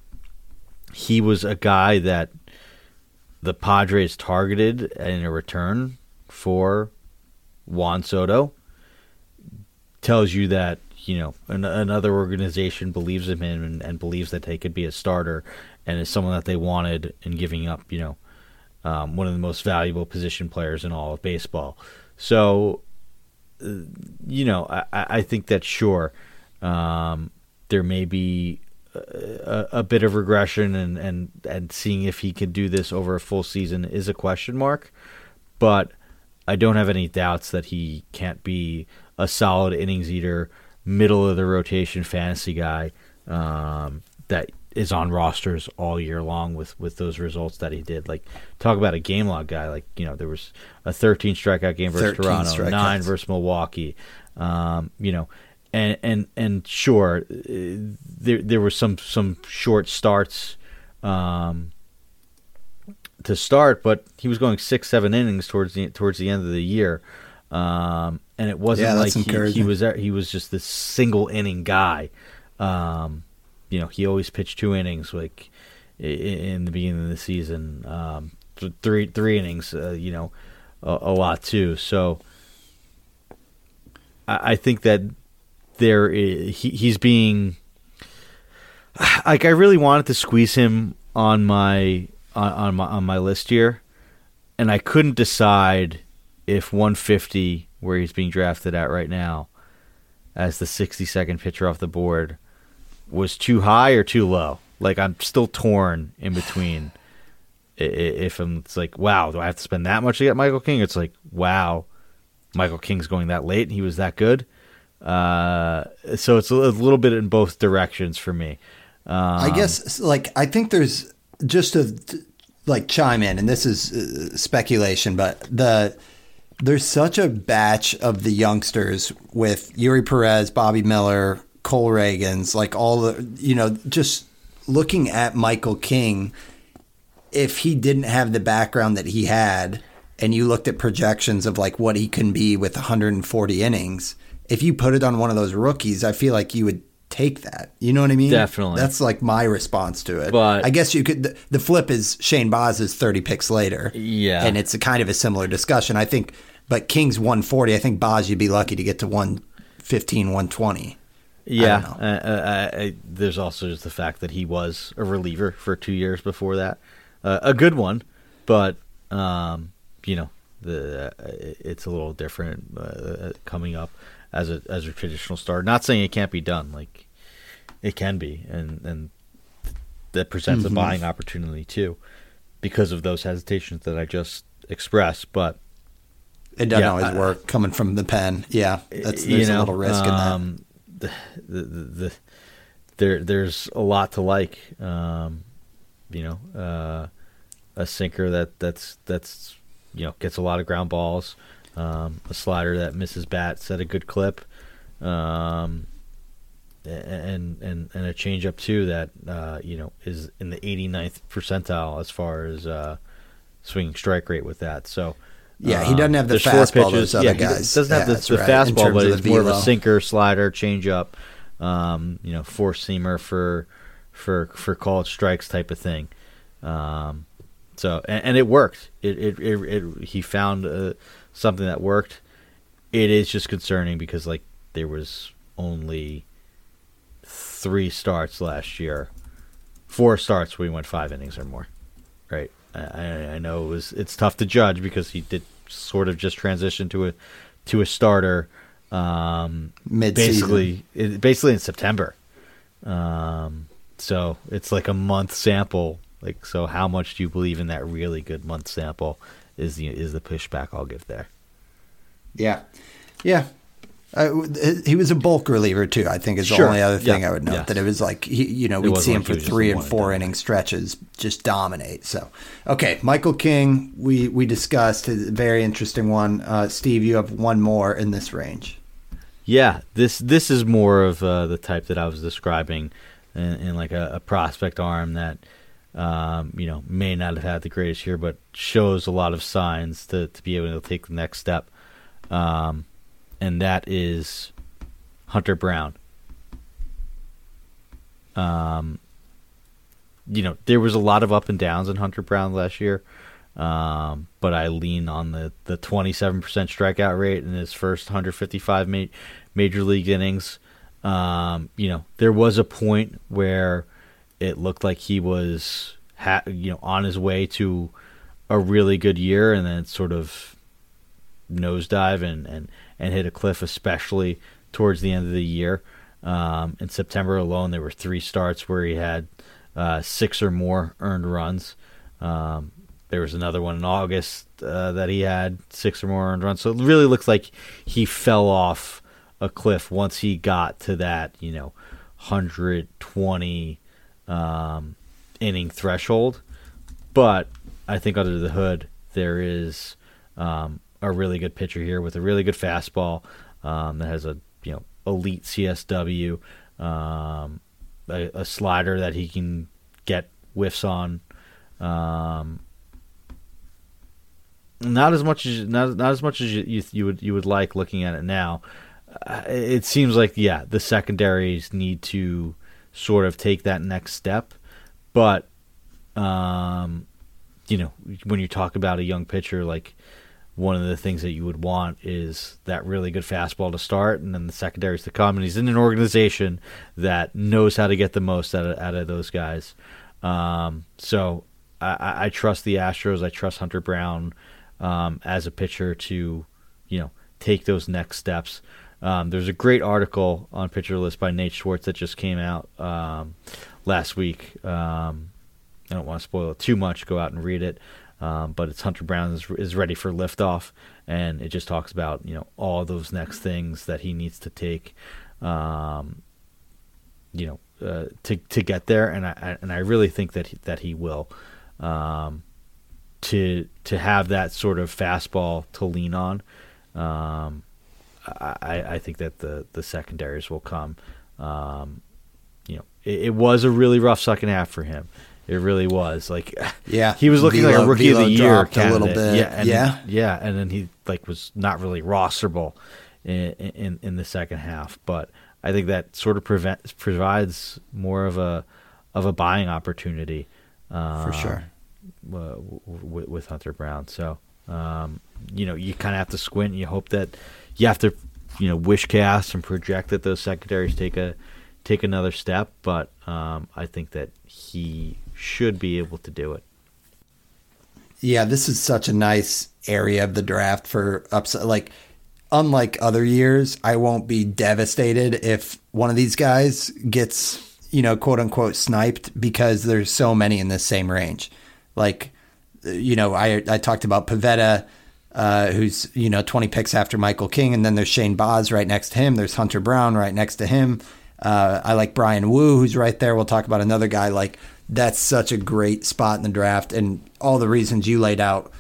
he was a guy that the Padres targeted in a return for Juan Soto tells you that you know an, another organization believes in him and, and, believes that he could be a starter and is someone that they wanted in giving up you know um, one of the most valuable position players in all of baseball. So uh, you know I, I think that sure um, there may be a, a, bit of regression and, and, and seeing if he can do this over a full season is a question mark. But I don't have any doubts that he can't be a solid innings eater, middle of the rotation fantasy guy um, that is on rosters all year long with, with those results that he did. Like talk about a game log guy. Like you know there was a 13 strikeout game versus Toronto, strikeouts. nine versus Milwaukee. Um, you know, and and and sure, uh, there there were some some short starts. Um, to start, but he was going six, seven innings towards the towards the end of the year, um, and it wasn't yeah, like he, he, was he was just this single inning guy. Um, you know, he always pitched two innings, like in the beginning of the season, um, three three innings. Uh, you know, a, a, lot too. So I, I think that there is, he, he's being like I really wanted to squeeze him on my on, on my on my list here, and I couldn't decide if 150, where he's being drafted at right now, as the 62nd pitcher off the board, was too high or too low. Like I'm still torn in between. If I'm, it's like, wow, do I have to spend that much to get Michael King? It's like, wow, Michael King's going that late and he was that good. Uh, so it's a, little bit in both directions for me. Um, I guess, like, I think there's just a like chime in, and this is uh, speculation, but the there's such a batch of the youngsters with Eury Perez, Bobby Miller, Cole Ragans, like all the you know, just looking at Michael King, if he didn't have the background that he had, and you looked at projections of like what he can be with 140 innings, if you put it on one of those rookies, I feel like you would take that. You know what I mean? Definitely. That's like my response to it. But I guess you could. The, the flip is Shane Baz is thirty picks later. Yeah, and it's a kind of a similar discussion. I think, but King's one forty. I think Baz you'd be lucky to get to 115, 120. Yeah, uh, uh, I, there's also just the fact that he was a reliever for two years before that, uh, a good one, but um, you know the it's a little different uh, coming up as a as a traditional star. Not saying it can't be done, like it can be, and and that presents mm-hmm. a buying opportunity too, because of those hesitations that I just expressed. But it doesn't yeah, always I, work coming from the pen. Yeah, that's there's know, a little risk um, in that. The, the, the, the, there there's a lot to like. Um, you know, uh, a sinker that that's that's you know gets a lot of ground balls um, a slider that misses bats at a good clip, um, and and and a changeup too that uh, you know is in the 89th percentile as far as uh, swinging strike rate with that. So. Yeah, he doesn't have the, fastball. Other yeah, guys. doesn't have yeah, the, the right. fastball, but it's more of a sinker, slider, changeup, um, you know, four seamer for for for called strikes type of thing. Um, so and, and, it worked. It it, it, it he found uh, something that worked. It is just concerning because like there was only three starts last year, four starts where he went five innings or more. Right. I, I know it was it's tough to judge because he did sort of just transition to a to a starter um mid basically basically in September. Um so it's like a month sample. Like so how much do you believe in that really good month sample? Is the is the pushback I'll give there. Yeah, yeah. Uh, he was a bulk reliever too. I think is sure. the only other thing yeah. I would note yes. that it was like he, you know, we'd see him for three and four inning stretches just dominate. So, okay, Michael King, we we discussed a very interesting one. Uh, Steve, you have one more in this range. Yeah, this this is more of uh, the type that I was describing in, in like a, a, prospect arm that um, you know, may not have had the greatest year, but shows a lot of signs to, to be able to take the next step. Um, and that is Hunter Brown. Um, you know, there was a lot of up and downs in Hunter Brown last year. Um, but I lean on the, the 27% strikeout rate in his first 155 ma- major league innings. Um, you know, there was a point where – it looked like he was ha- you know on his way to a really good year and then sort of nosedive and, and, and hit a cliff, especially towards the end of the year. Um, in September alone, there were three starts where he had uh, six or more earned runs. Um, there was another one in August uh, that he had six or more earned runs. So it really looks like he fell off a cliff once he got to that, you know, 120 um, inning threshold. But I think under the hood, there is um, a really good pitcher here with a really good fastball um, that has a you know elite CSW, um, a, a, slider that he can get whiffs on. Um, not as much as not not as much as you, you, you would you would like looking at it now. Uh, it seems like yeah, the secondaries need to sort of take that next step, but um, you know when you talk about a young pitcher like one of the things that you would want is that really good fastball to start and then the secondaries to come. And he's in an organization that knows how to get the most out of, out of those guys. Um, so I, I, trust the Astros. I trust Hunter Brown um, as a pitcher to, you know, take those next steps. Um, there's a great article on Pitcher List by Nate Schwartz that just came out um, last week. Um, I don't want to spoil it too much. Go out and read it. Um, but it's Hunter Brown is, is ready for liftoff, and it just talks about you know all those next things that he needs to take, um, you know, uh, to to get there, and I and I really think that he, that he will, um, to to have that sort of fastball to lean on. Um, I, I think that the the secondaries will come. Um, you know, it, it was a really rough second half for him. It really was like, yeah, he was looking Velo, like a rookie Velo of the year a little bit. Yeah, and, yeah, yeah, and then he like was not really rosterable in in, in the second half. But I think that sort of prevent, provides more of a of a buying opportunity um, for sure uh, with, with, Hunter Brown. So um, you know you kind of have to squint. and You hope that you have to you know wish cast and project that those secondaries take a take another step. But um, I think that he should be able to do it. Yeah, this is such a nice area of the draft for upset. Like, unlike other years, I won't be devastated if one of these guys gets, you know, quote unquote sniped because there's so many in the same range. Like, you know, I I talked about Pivetta, uh, who's you know 20 picks after Michael King, and then there's Shane Baz right next to him. There's Hunter Brown right next to him. Uh, I like Bryan Woo, who's right there. We'll talk about another guy like that's such a great spot in the draft, and all the reasons you laid out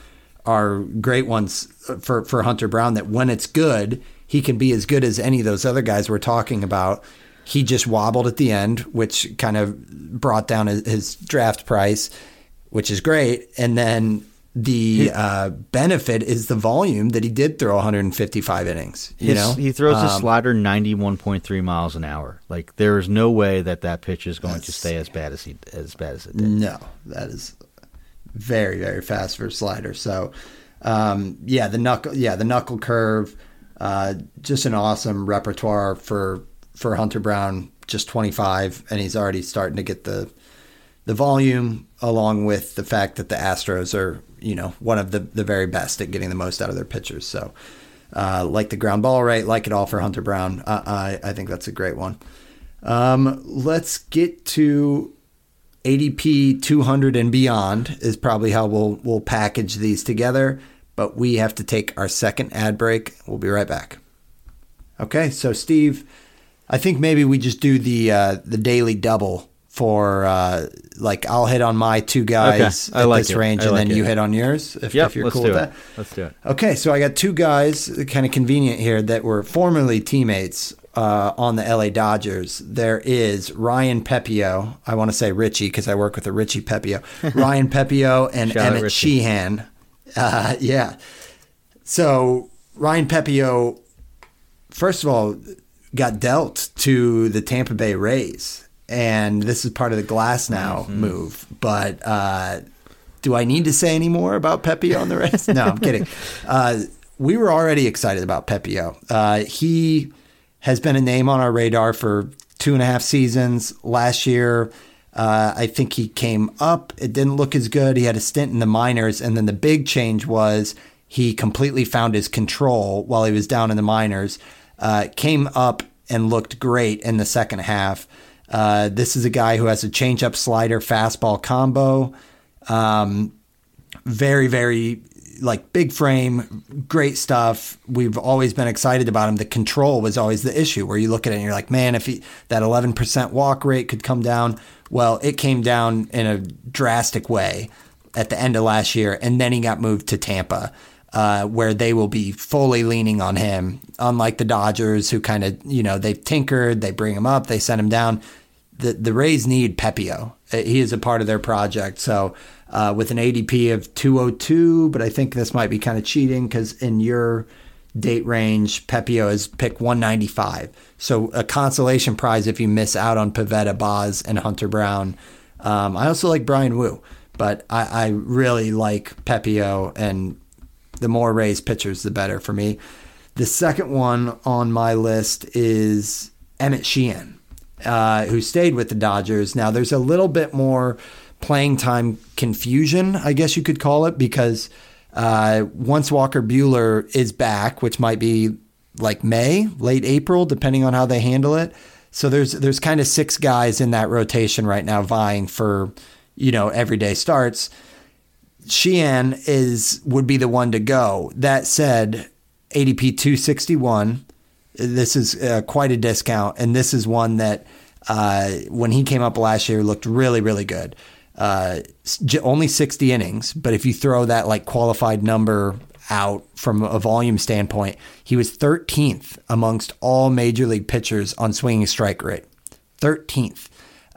are great ones for for Hunter Brown. That when it's good, he can be as good as any of those other guys we're talking about. He just wobbled at the end, which kind of brought down his, his draft price, which is great. And then the uh, benefit is the volume that he did throw 155 innings. You His, know, he throws um, a slider 91.3 miles an hour. Like there is no way that that pitch is going to stay as bad as he as bad as it did. No, that is very very fast for a slider. So, um, yeah, the knuckle, yeah, the knuckle curve, uh, just an awesome repertoire for for Hunter Brown. Just 25, and he's already starting to get the the volume, along with the fact that the Astros are you know one of the the very best at getting the most out of their pitchers. So. Uh, like the ground ball rate, like it all for Hunter Brown. Uh, I, I think that's a great one. Um, let's get to ADP 200 and beyond is probably how we'll we'll package these together. But we have to take our second ad break. We'll be right back. Okay, so Steve, I think maybe we just do the uh, the daily double for uh, like I'll hit on my two guys Okay, I at like this it. range, and then it. you hit on yours if, Yep, if you're cool with it. that. Let's do it. Okay, so I got two guys, kind of convenient here, that were formerly teammates uh, on the LA Dodgers. There is Ryan Pepiot. I want to say Richie because I work with a Richie Pepio. Ryan Pepiot and Shout out Emmet Sheehan. Uh, yeah. So Ryan Pepiot, first of all, got dealt to the Tampa Bay Rays. And this is part of the Glasnow Mm-hmm. move. But uh, do I need to say any more about Pepiot on the rest? no, I'm kidding. Uh, we were already excited about Pepiot. Uh, he has been a name on our radar for two and a half seasons. Last year, uh, I think he came up. It didn't look as good. He had a stint in the minors, and then the big change was he completely found his control while he was down in the minors. Uh, came up and looked great in the second half. Uh, this is a guy who has a changeup slider fastball combo. Um, very, very like big frame, great stuff. We've always been excited about him. The control was always the issue where you look at it and you're like, man, if he, that 11% walk rate could come down. Well, it came down in a drastic way at the end of last year. And then he got moved to Tampa. Uh, where they will be fully leaning on him, unlike the Dodgers, who kind of, you know, they've tinkered, they bring him up, they send him down. The, the Rays need Pepiot. Uh, he is a part of their project. So uh, with an ADP of 202, but I think this might be kind of cheating because in your date range, Pepiot is pick 195. So a consolation prize if you miss out on Pivetta, Baz, and Hunter Brown. Um, I also like Bryan Woo, but I, I really like Pepiot, and the more raised pitchers, the better for me. The second one on my list is Emmet Sheehan, uh, who stayed with the Dodgers. Now, there's a little bit more playing time confusion, I guess you could call it, because uh, once Walker Buehler is back, which might be like May, late April, depending on how they handle it. So there's there's kind of six guys in that rotation right now vying for you know everyday starts. Sheehan is would be the one to go. That said, ADP 261. This is uh, quite a discount, and this is one that uh, when he came up last year looked really really good uh, only 60 innings, but if you throw that like qualified number out from a volume standpoint, he was 13th amongst all major league pitchers on swinging strike rate. 13th.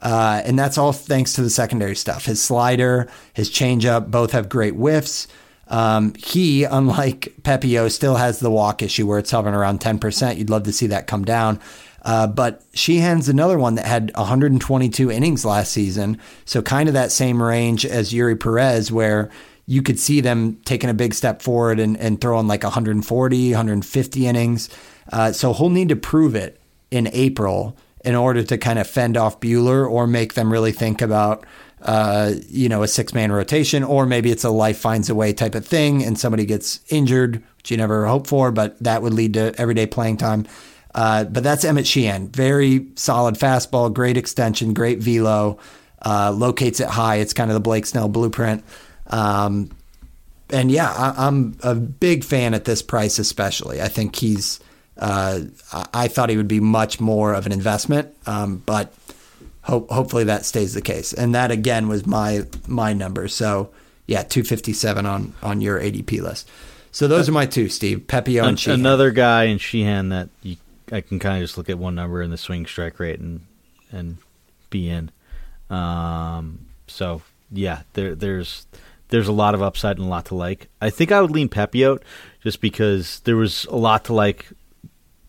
Uh, and that's all thanks to the secondary stuff. His slider, his changeup, both have great whiffs. Um, he, unlike Pepiot, still has the walk issue where it's hovering around 10%. You'd love to see that come down. Uh, but Sheehan's another one that had 122 innings last season. So kind of that same range as Eury Perez, where you could see them taking a big step forward and, and throwing like 140, 150 innings. Uh, so he'll need to prove it in April in order to kind of fend off Buehler or make them really think about, uh, you know, a six man rotation, or maybe it's a life finds a way type of thing and somebody gets injured, which you never hope for, but that would lead to everyday playing time. Uh, but that's Emmet Sheehan. Very solid fastball, great extension, great velo. Uh, locates it high. It's kind of the Blake Snell blueprint. Um, and yeah, I, am a big fan at this price, especially. I think he's. Uh, I thought he would be much more of an investment, um, but hope, hopefully that stays the case. And that again was my my number. So yeah, 257 on on your ADP list. So those are my two, Steve. Pepiot and Sheehan. Another guy in Sheehan that you I can kind of just look at one number in the swing strike rate and and be in. Um, so yeah, there there's there's a lot of upside and a lot to like. I think I would lean Pepiot just because there was a lot to like.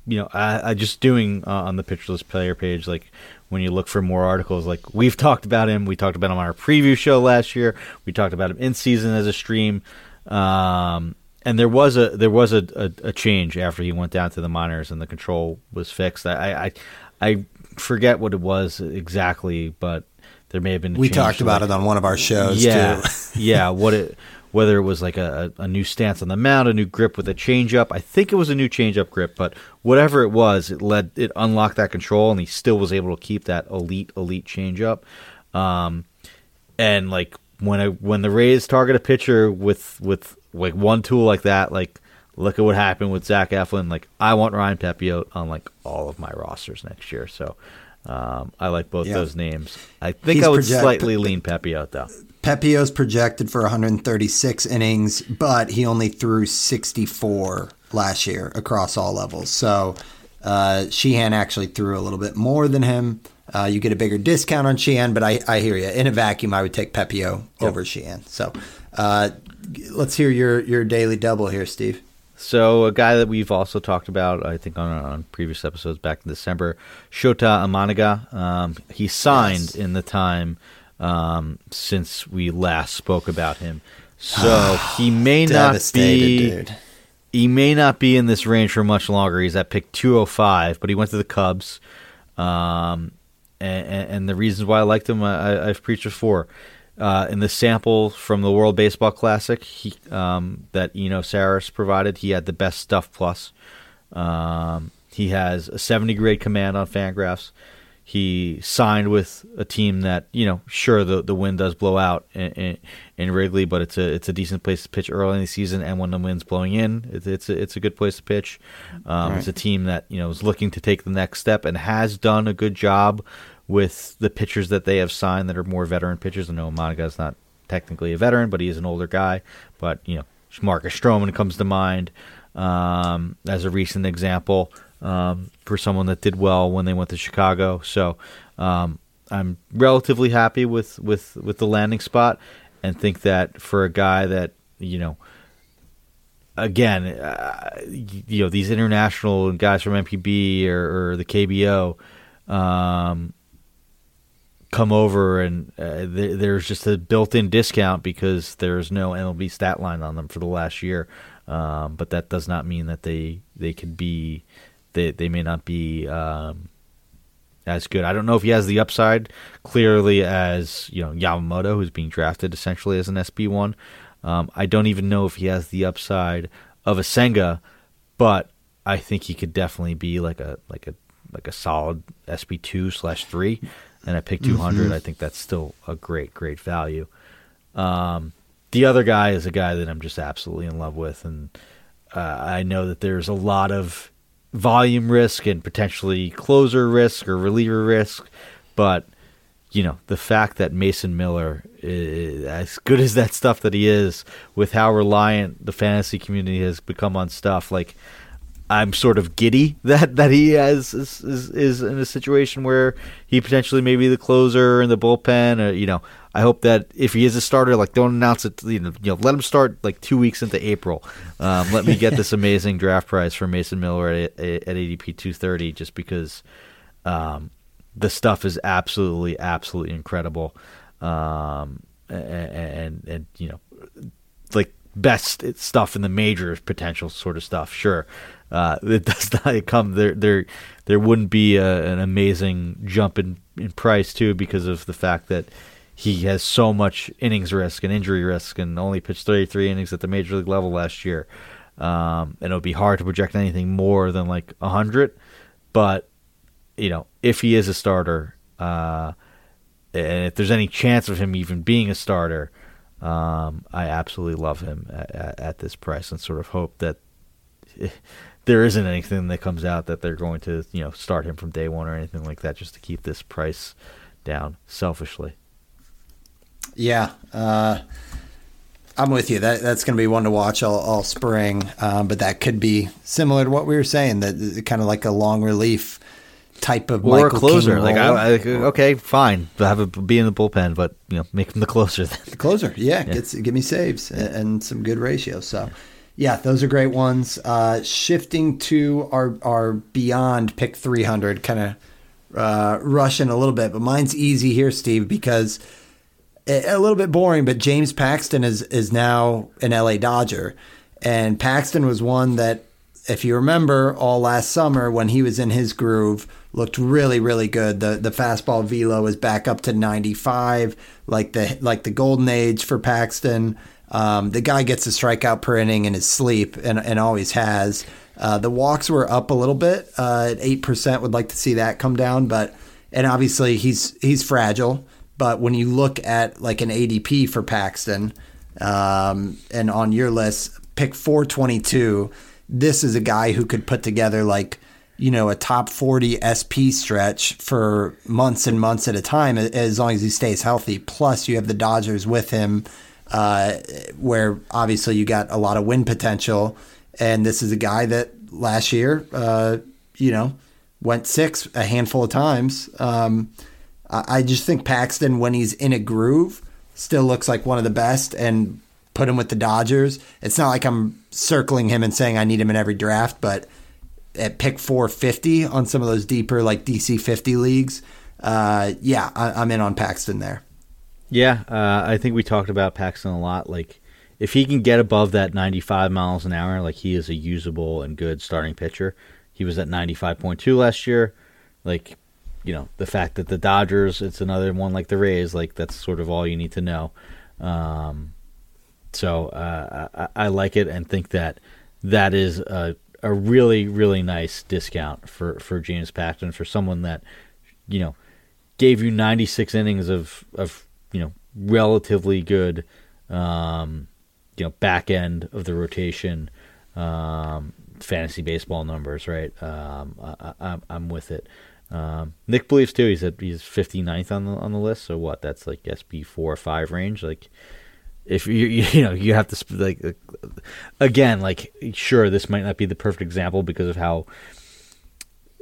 You know, I, I just doing uh, on the Pitcher List player page like when you look for more articles like we've talked about him we talked about him on our preview show last year we talked about him in season as a stream um, and there was a there was a, a, a, change after he went down to the minors and the control was fixed. I I, I forget what it was exactly, but there may have been. we talked about like, it on one of our shows. Yeah, yeah. What it whether it was like a, a new stance on the mound, a new grip with a changeup. I think it was a new changeup grip, but whatever it was, it led it unlocked that control, and he still was able to keep that elite elite changeup. Um, and like when a, when the Rays target a pitcher with with like one tool like that, like look at what happened with Zach Eflin. Like I want Ryan Pepiot on like all of my rosters next year. So um, I like both those names. I think He's I would project- slightly lean Pepiot though. Pepiot's projected for 136 innings, but he only threw 64 last year across all levels. So uh, Sheehan actually threw a little bit more than him. Uh, you get a bigger discount on Sheehan, but I, I hear you. In a vacuum, I would take Pepiot yep. over Sheehan. So uh, let's hear your your daily double here, Steve. So a guy that we've also talked about, I think on, on previous episodes back in December, Shota Imanaga. Um, he signed yes. in the time um, since we last spoke about him, so he may not be. Dude. He may not be in this range for much longer. He's at pick 205, but he went to the Cubs. Um, and, and, the reasons why I liked him, I, have preached before. Uh, in the sample from the World Baseball Classic he, um, that Eno Sarris provided, he had the best stuff plus. Um, he has a 70 grade command on Fangraphs. he signed with a team that you know, sure the the wind does blow out in, in, in, Wrigley, but it's a it's a decent place to pitch early in the season, and when the wind's blowing in, it's it's a, it's a good place to pitch. Um, right. It's a team that you know is looking to take the next step and has done a good job with the pitchers that they have signed that are more veteran pitchers. I know is not technically a veteran, but he is an older guy. But you know, Marcus Stroman comes to mind um, as a recent example um, for someone that did well when they went to Chicago. So um, I'm relatively happy with, with, with the landing spot and think that for a guy that, you know, again, uh, you know, these international guys from NPB or, or the KBO um, come over and uh, th- there's just a built-in discount because there's no MLB stat line on them for the last year. Um, but that does not mean that they they could be they they may not be um, as good. I don't know if he has the upside clearly as you know Yamamoto, who's being drafted essentially as an SP one. Um, I don't even know if he has the upside of a Senga, but I think he could definitely be like a like a like a solid SP two slash three. And I pick two hundred, mm-hmm. I think that's still a great great value. Um, the other guy is a guy that I'm just absolutely in love with, and uh, I know that there's a lot of volume risk and potentially closer risk or reliever risk. But you know, the fact that Mason Miller, is, as good as that stuff that he is, with how reliant the fantasy community has become on stuff, like I'm sort of giddy that that he has is, is, is in a situation where he potentially may be the closer in the bullpen. Or, you know, I hope that if he is a starter, like don't announce it. You know, you know let him start like two weeks into April. Um, let me get this amazing draft price for Mason Miller at, at ADP two thirty, just because um, the stuff is absolutely absolutely incredible. Um, and, and, and you know, like best stuff in the majors potential sort of stuff. Sure, uh, it does not come there. There, there wouldn't be a, an amazing jump in, in price too because of the fact that he has so much innings risk and injury risk and only pitched 33 innings at the major league level last year. Um, and it would be hard to project anything more than like 100. But, you know, if he is a starter, uh, and if there's any chance of him even being a starter, um, I absolutely love him at, at, at, this price and sort of hope that there isn't anything that comes out that they're going to, you know, start him from day one or anything like that just to keep this price down selfishly. Yeah, uh, I'm with you. That that's going to be one to watch all, all spring. Um, but that could be similar to what we were saying. That kind of like a long relief type of or Michael a closer. like I, I, okay, fine, have a be in the bullpen, but you know, make him the closer. Then. The closer, yeah, yeah. Gets, give me saves and, and, some good ratios. So. Yeah, those are great ones. Uh, shifting to our our beyond pick 300, kind of uh, rushing a little bit, but mine's easy here, Steve, because a little bit boring, but James Paxton is is now an LA Dodger, and Paxton was one that, if you remember, all last summer when he was in his groove, looked really really good. the The fastball velo is back up to ninety five, like the like the golden age for Paxton. Um, the guy gets a strikeout per inning in his sleep, and and always has. Uh, the walks were up a little bit uh, at eight percent. Would like to see that come down, but and obviously he's he's fragile. But when you look at like an ADP for Paxton, um, and on your list, pick 422, this is a guy who could put together like, you know, a top 40 SP stretch for months and months at a time as long as he stays healthy. Plus, you have the Dodgers with him, uh, where obviously you got a lot of win potential. And this is a guy that last year, uh, you know, went six a handful of times. Um, I just think Paxton, when he's in a groove, still looks like one of the best. And put him with the Dodgers. It's not like I'm circling him and saying I need him in every draft, but at pick 450 on some of those deeper like DC 50 leagues, uh, yeah, I, am in on Paxton there. Yeah, uh, I think we talked about Paxton a lot. Like, if he can get above that 95 miles an hour, like he is a usable and good starting pitcher. He was at 95.2 last year. Like, you know the fact that the Dodgers, it's another one like the Rays, like that's sort of all you need to know. Um, so uh, I, I, like it and think that that is a, a really really nice discount for for James Paxton for someone that you know, gave you 96 innings of of you know relatively good, um, you know, back end of the rotation, um, fantasy baseball numbers, right? Um, I, I, I'm with it. Um, Nick believes too. He's at he's 59th on the on the list. So what? That's like SP four or five range. Like if you you know you have to like uh, again like sure this might not be the perfect example because of how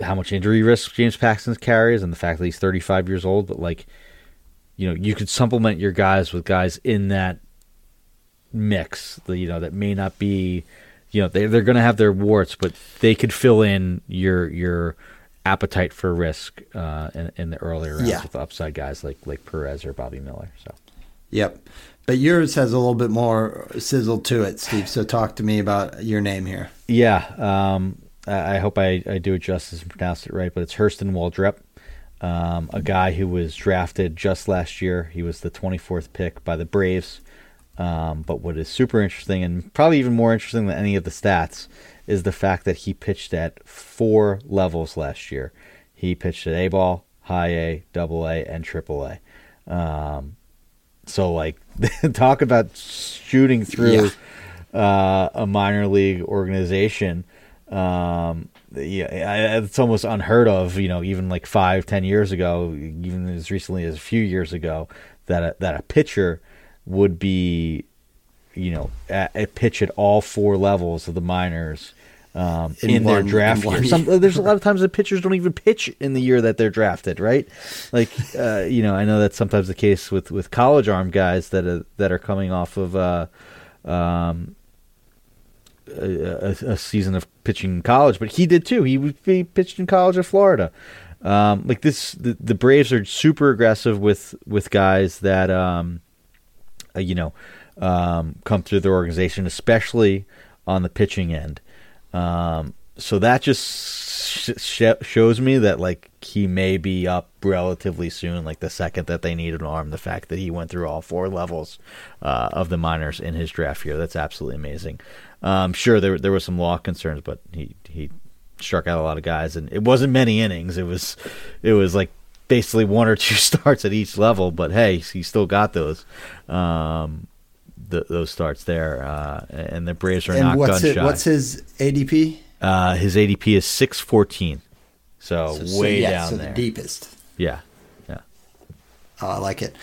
how much injury risk James Paxton carries and the fact that he's 35 years old. But like you know you could supplement your guys with guys in that mix. You know that may not be you know they they're going to have their warts, but they could fill in your your appetite for risk uh, in, in the earlier rounds Yeah. with upside guys like like Perez or Bobby Miller. So Yep. But yours has a little bit more sizzle to it, Steve. So talk to me about your name here. yeah, um, I, I hope I, I do it justice and pronounce it right, but it's Hurston Waldrep, um, a guy who was drafted just last year. He was the 24th pick by the Braves. Um, but what is super interesting and probably even more interesting than any of the stats is the fact that he pitched at four levels last year. He pitched at A ball, high A, double A, and triple A. Um, so like talk about shooting through uh, a minor league organization. Um, yeah, it's almost unheard of. You know, even like five, ten years ago, even as recently as a few years ago, that a, that a pitcher would be, you know, at, at pitch at all four levels of the minors. Um, In in, their draft in year. Some, there's a lot of times that pitchers don't even pitch in the year that they're drafted, right? Like, uh, you know, I know that's sometimes the case with, with college arm guys that are that are coming off of uh, um, a, a, season of pitching in college, but he did too. He, he pitched in college at Florida. Um, like this, the, the Braves are super aggressive with with guys that um, uh, you know um, come through their organization, especially on the pitching end. Um, so that just sh- sh- shows me that like he may be up relatively soon. Like the second that they need an arm, the fact that he went through all four levels uh, of the minors in his draft year, that's absolutely amazing. Um, sure, there there were some law concerns, but he he struck out a lot of guys, and it wasn't many innings. It was it was like basically one or two starts at each level. But hey, he still got those. Um, th those starts there, uh, and the Braves are and not what's gun it, shy. what's his ADP? Uh, his ADP is six fourteen, so, So- so, way yeah, down so there. the deepest. Yeah, yeah. Oh, I like it.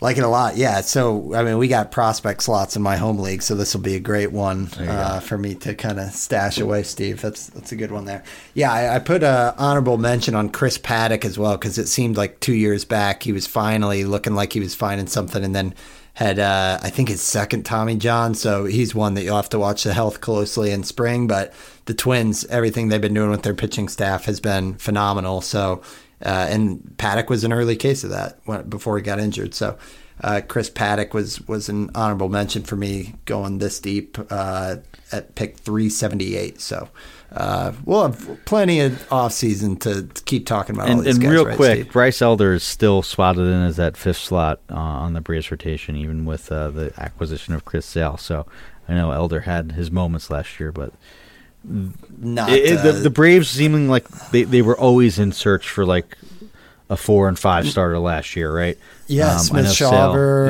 Like it a lot. Yeah. So, I mean, we got prospect slots in my home league, so this will be a great one uh, for me to kind of stash away, Steve. That's that's a good one there. Yeah, I, I put a honorable mention on Chris Paddack as well because it seemed like two years back he was finally looking like he was finding something, and then had uh, I think his second Tommy John. So he's one that you'll have to watch the health closely in spring. But the Twins, everything they've been doing with their pitching staff has been phenomenal. So uh, and Paddack was an early case of that when, before he got injured. So uh, Chris Paddack was was an honorable mention for me going this deep uh, at pick 378. So uh, we'll have plenty of off season to, keep talking about all And, and guys. real right, quick, Steve? Bryce Elder is still slotted in as that fifth slot uh, on the Braves rotation, even with uh, the acquisition of Chris Sale. So I know Elder had his moments last year, but not it, it- the, uh, the Braves seeming like they, they were always in search for like a four and five starter last year, right? Yeah, Um, Smith know Sale-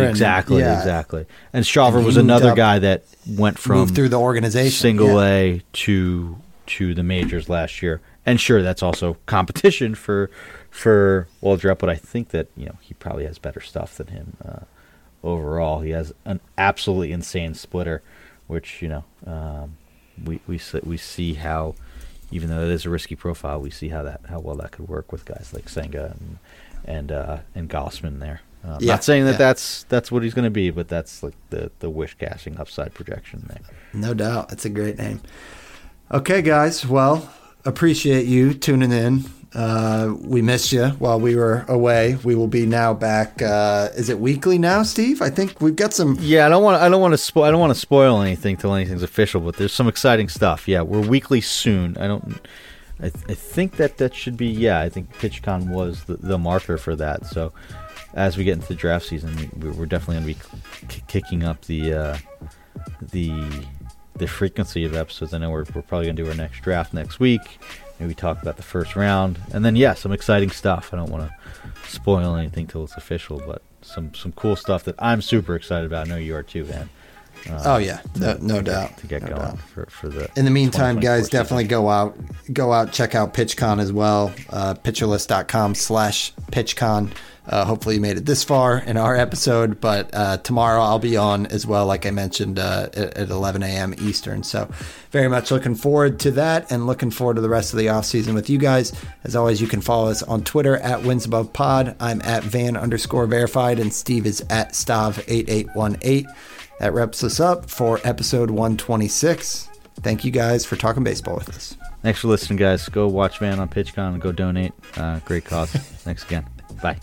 and- exactly, yeah. exactly. And he was another up- guy that went from through the organization. single yeah. A to to the majors last year. And sure, that's also competition for for Waldrep, but I think that you know he probably has better stuff than him uh, overall. He has an absolutely insane splitter, which you know um, we we see, we see how even though it is a risky profile, we see how that how well that could work with guys like Senga and and uh, and Gausman there. Uh, Yeah, not saying that yeah. that's that's what he's going to be, but that's like the the wish casting upside projection there. No doubt. It's a great name. Okay, guys. Well, appreciate you tuning in. Uh, we missed you while we were away. We will be now back. Uh, is it weekly now, Steve? I think we've got some. Yeah, I don't want. I don't want to. Spo- I don't want to spoil anything till anything's official. But there's some exciting stuff. Yeah, we're weekly soon. I don't. I, I think that that should be. Yeah, I think PitchCon was the, the marker for that. So as we get into the draft season, we- we're definitely going to be k- kicking up the uh, the the frequency of episodes. I know we're, we're probably going to do our next draft next week. Maybe talk about the first round, and then yeah, some exciting stuff. I don't want to spoil anything till it's official, but some some cool stuff that I'm super excited about. I know you are too, man. Uh, oh yeah, no, no doubt. To get no going doubt. for, for the. In the meantime, guys, definitely go out, go out, check out PitchCon as well. Uh, pitcherlist.com slash PitchCon. Uh, hopefully, you made it this far in our episode, but uh, tomorrow I'll be on as well, like I mentioned, uh, at, at 11 a.m. Eastern. So, very much looking forward to that and looking forward to the rest of the off season with you guys. As always, you can follow us on Twitter at Wins Above Pod. I'm at Van underscore verified, and Steve is at Stav8818. That wraps us up for episode 126. Thank you guys for talking baseball with us. Thanks for listening, guys. Go watch Van on PitchCon and go donate. Uh, great cause. Thanks again. Bye.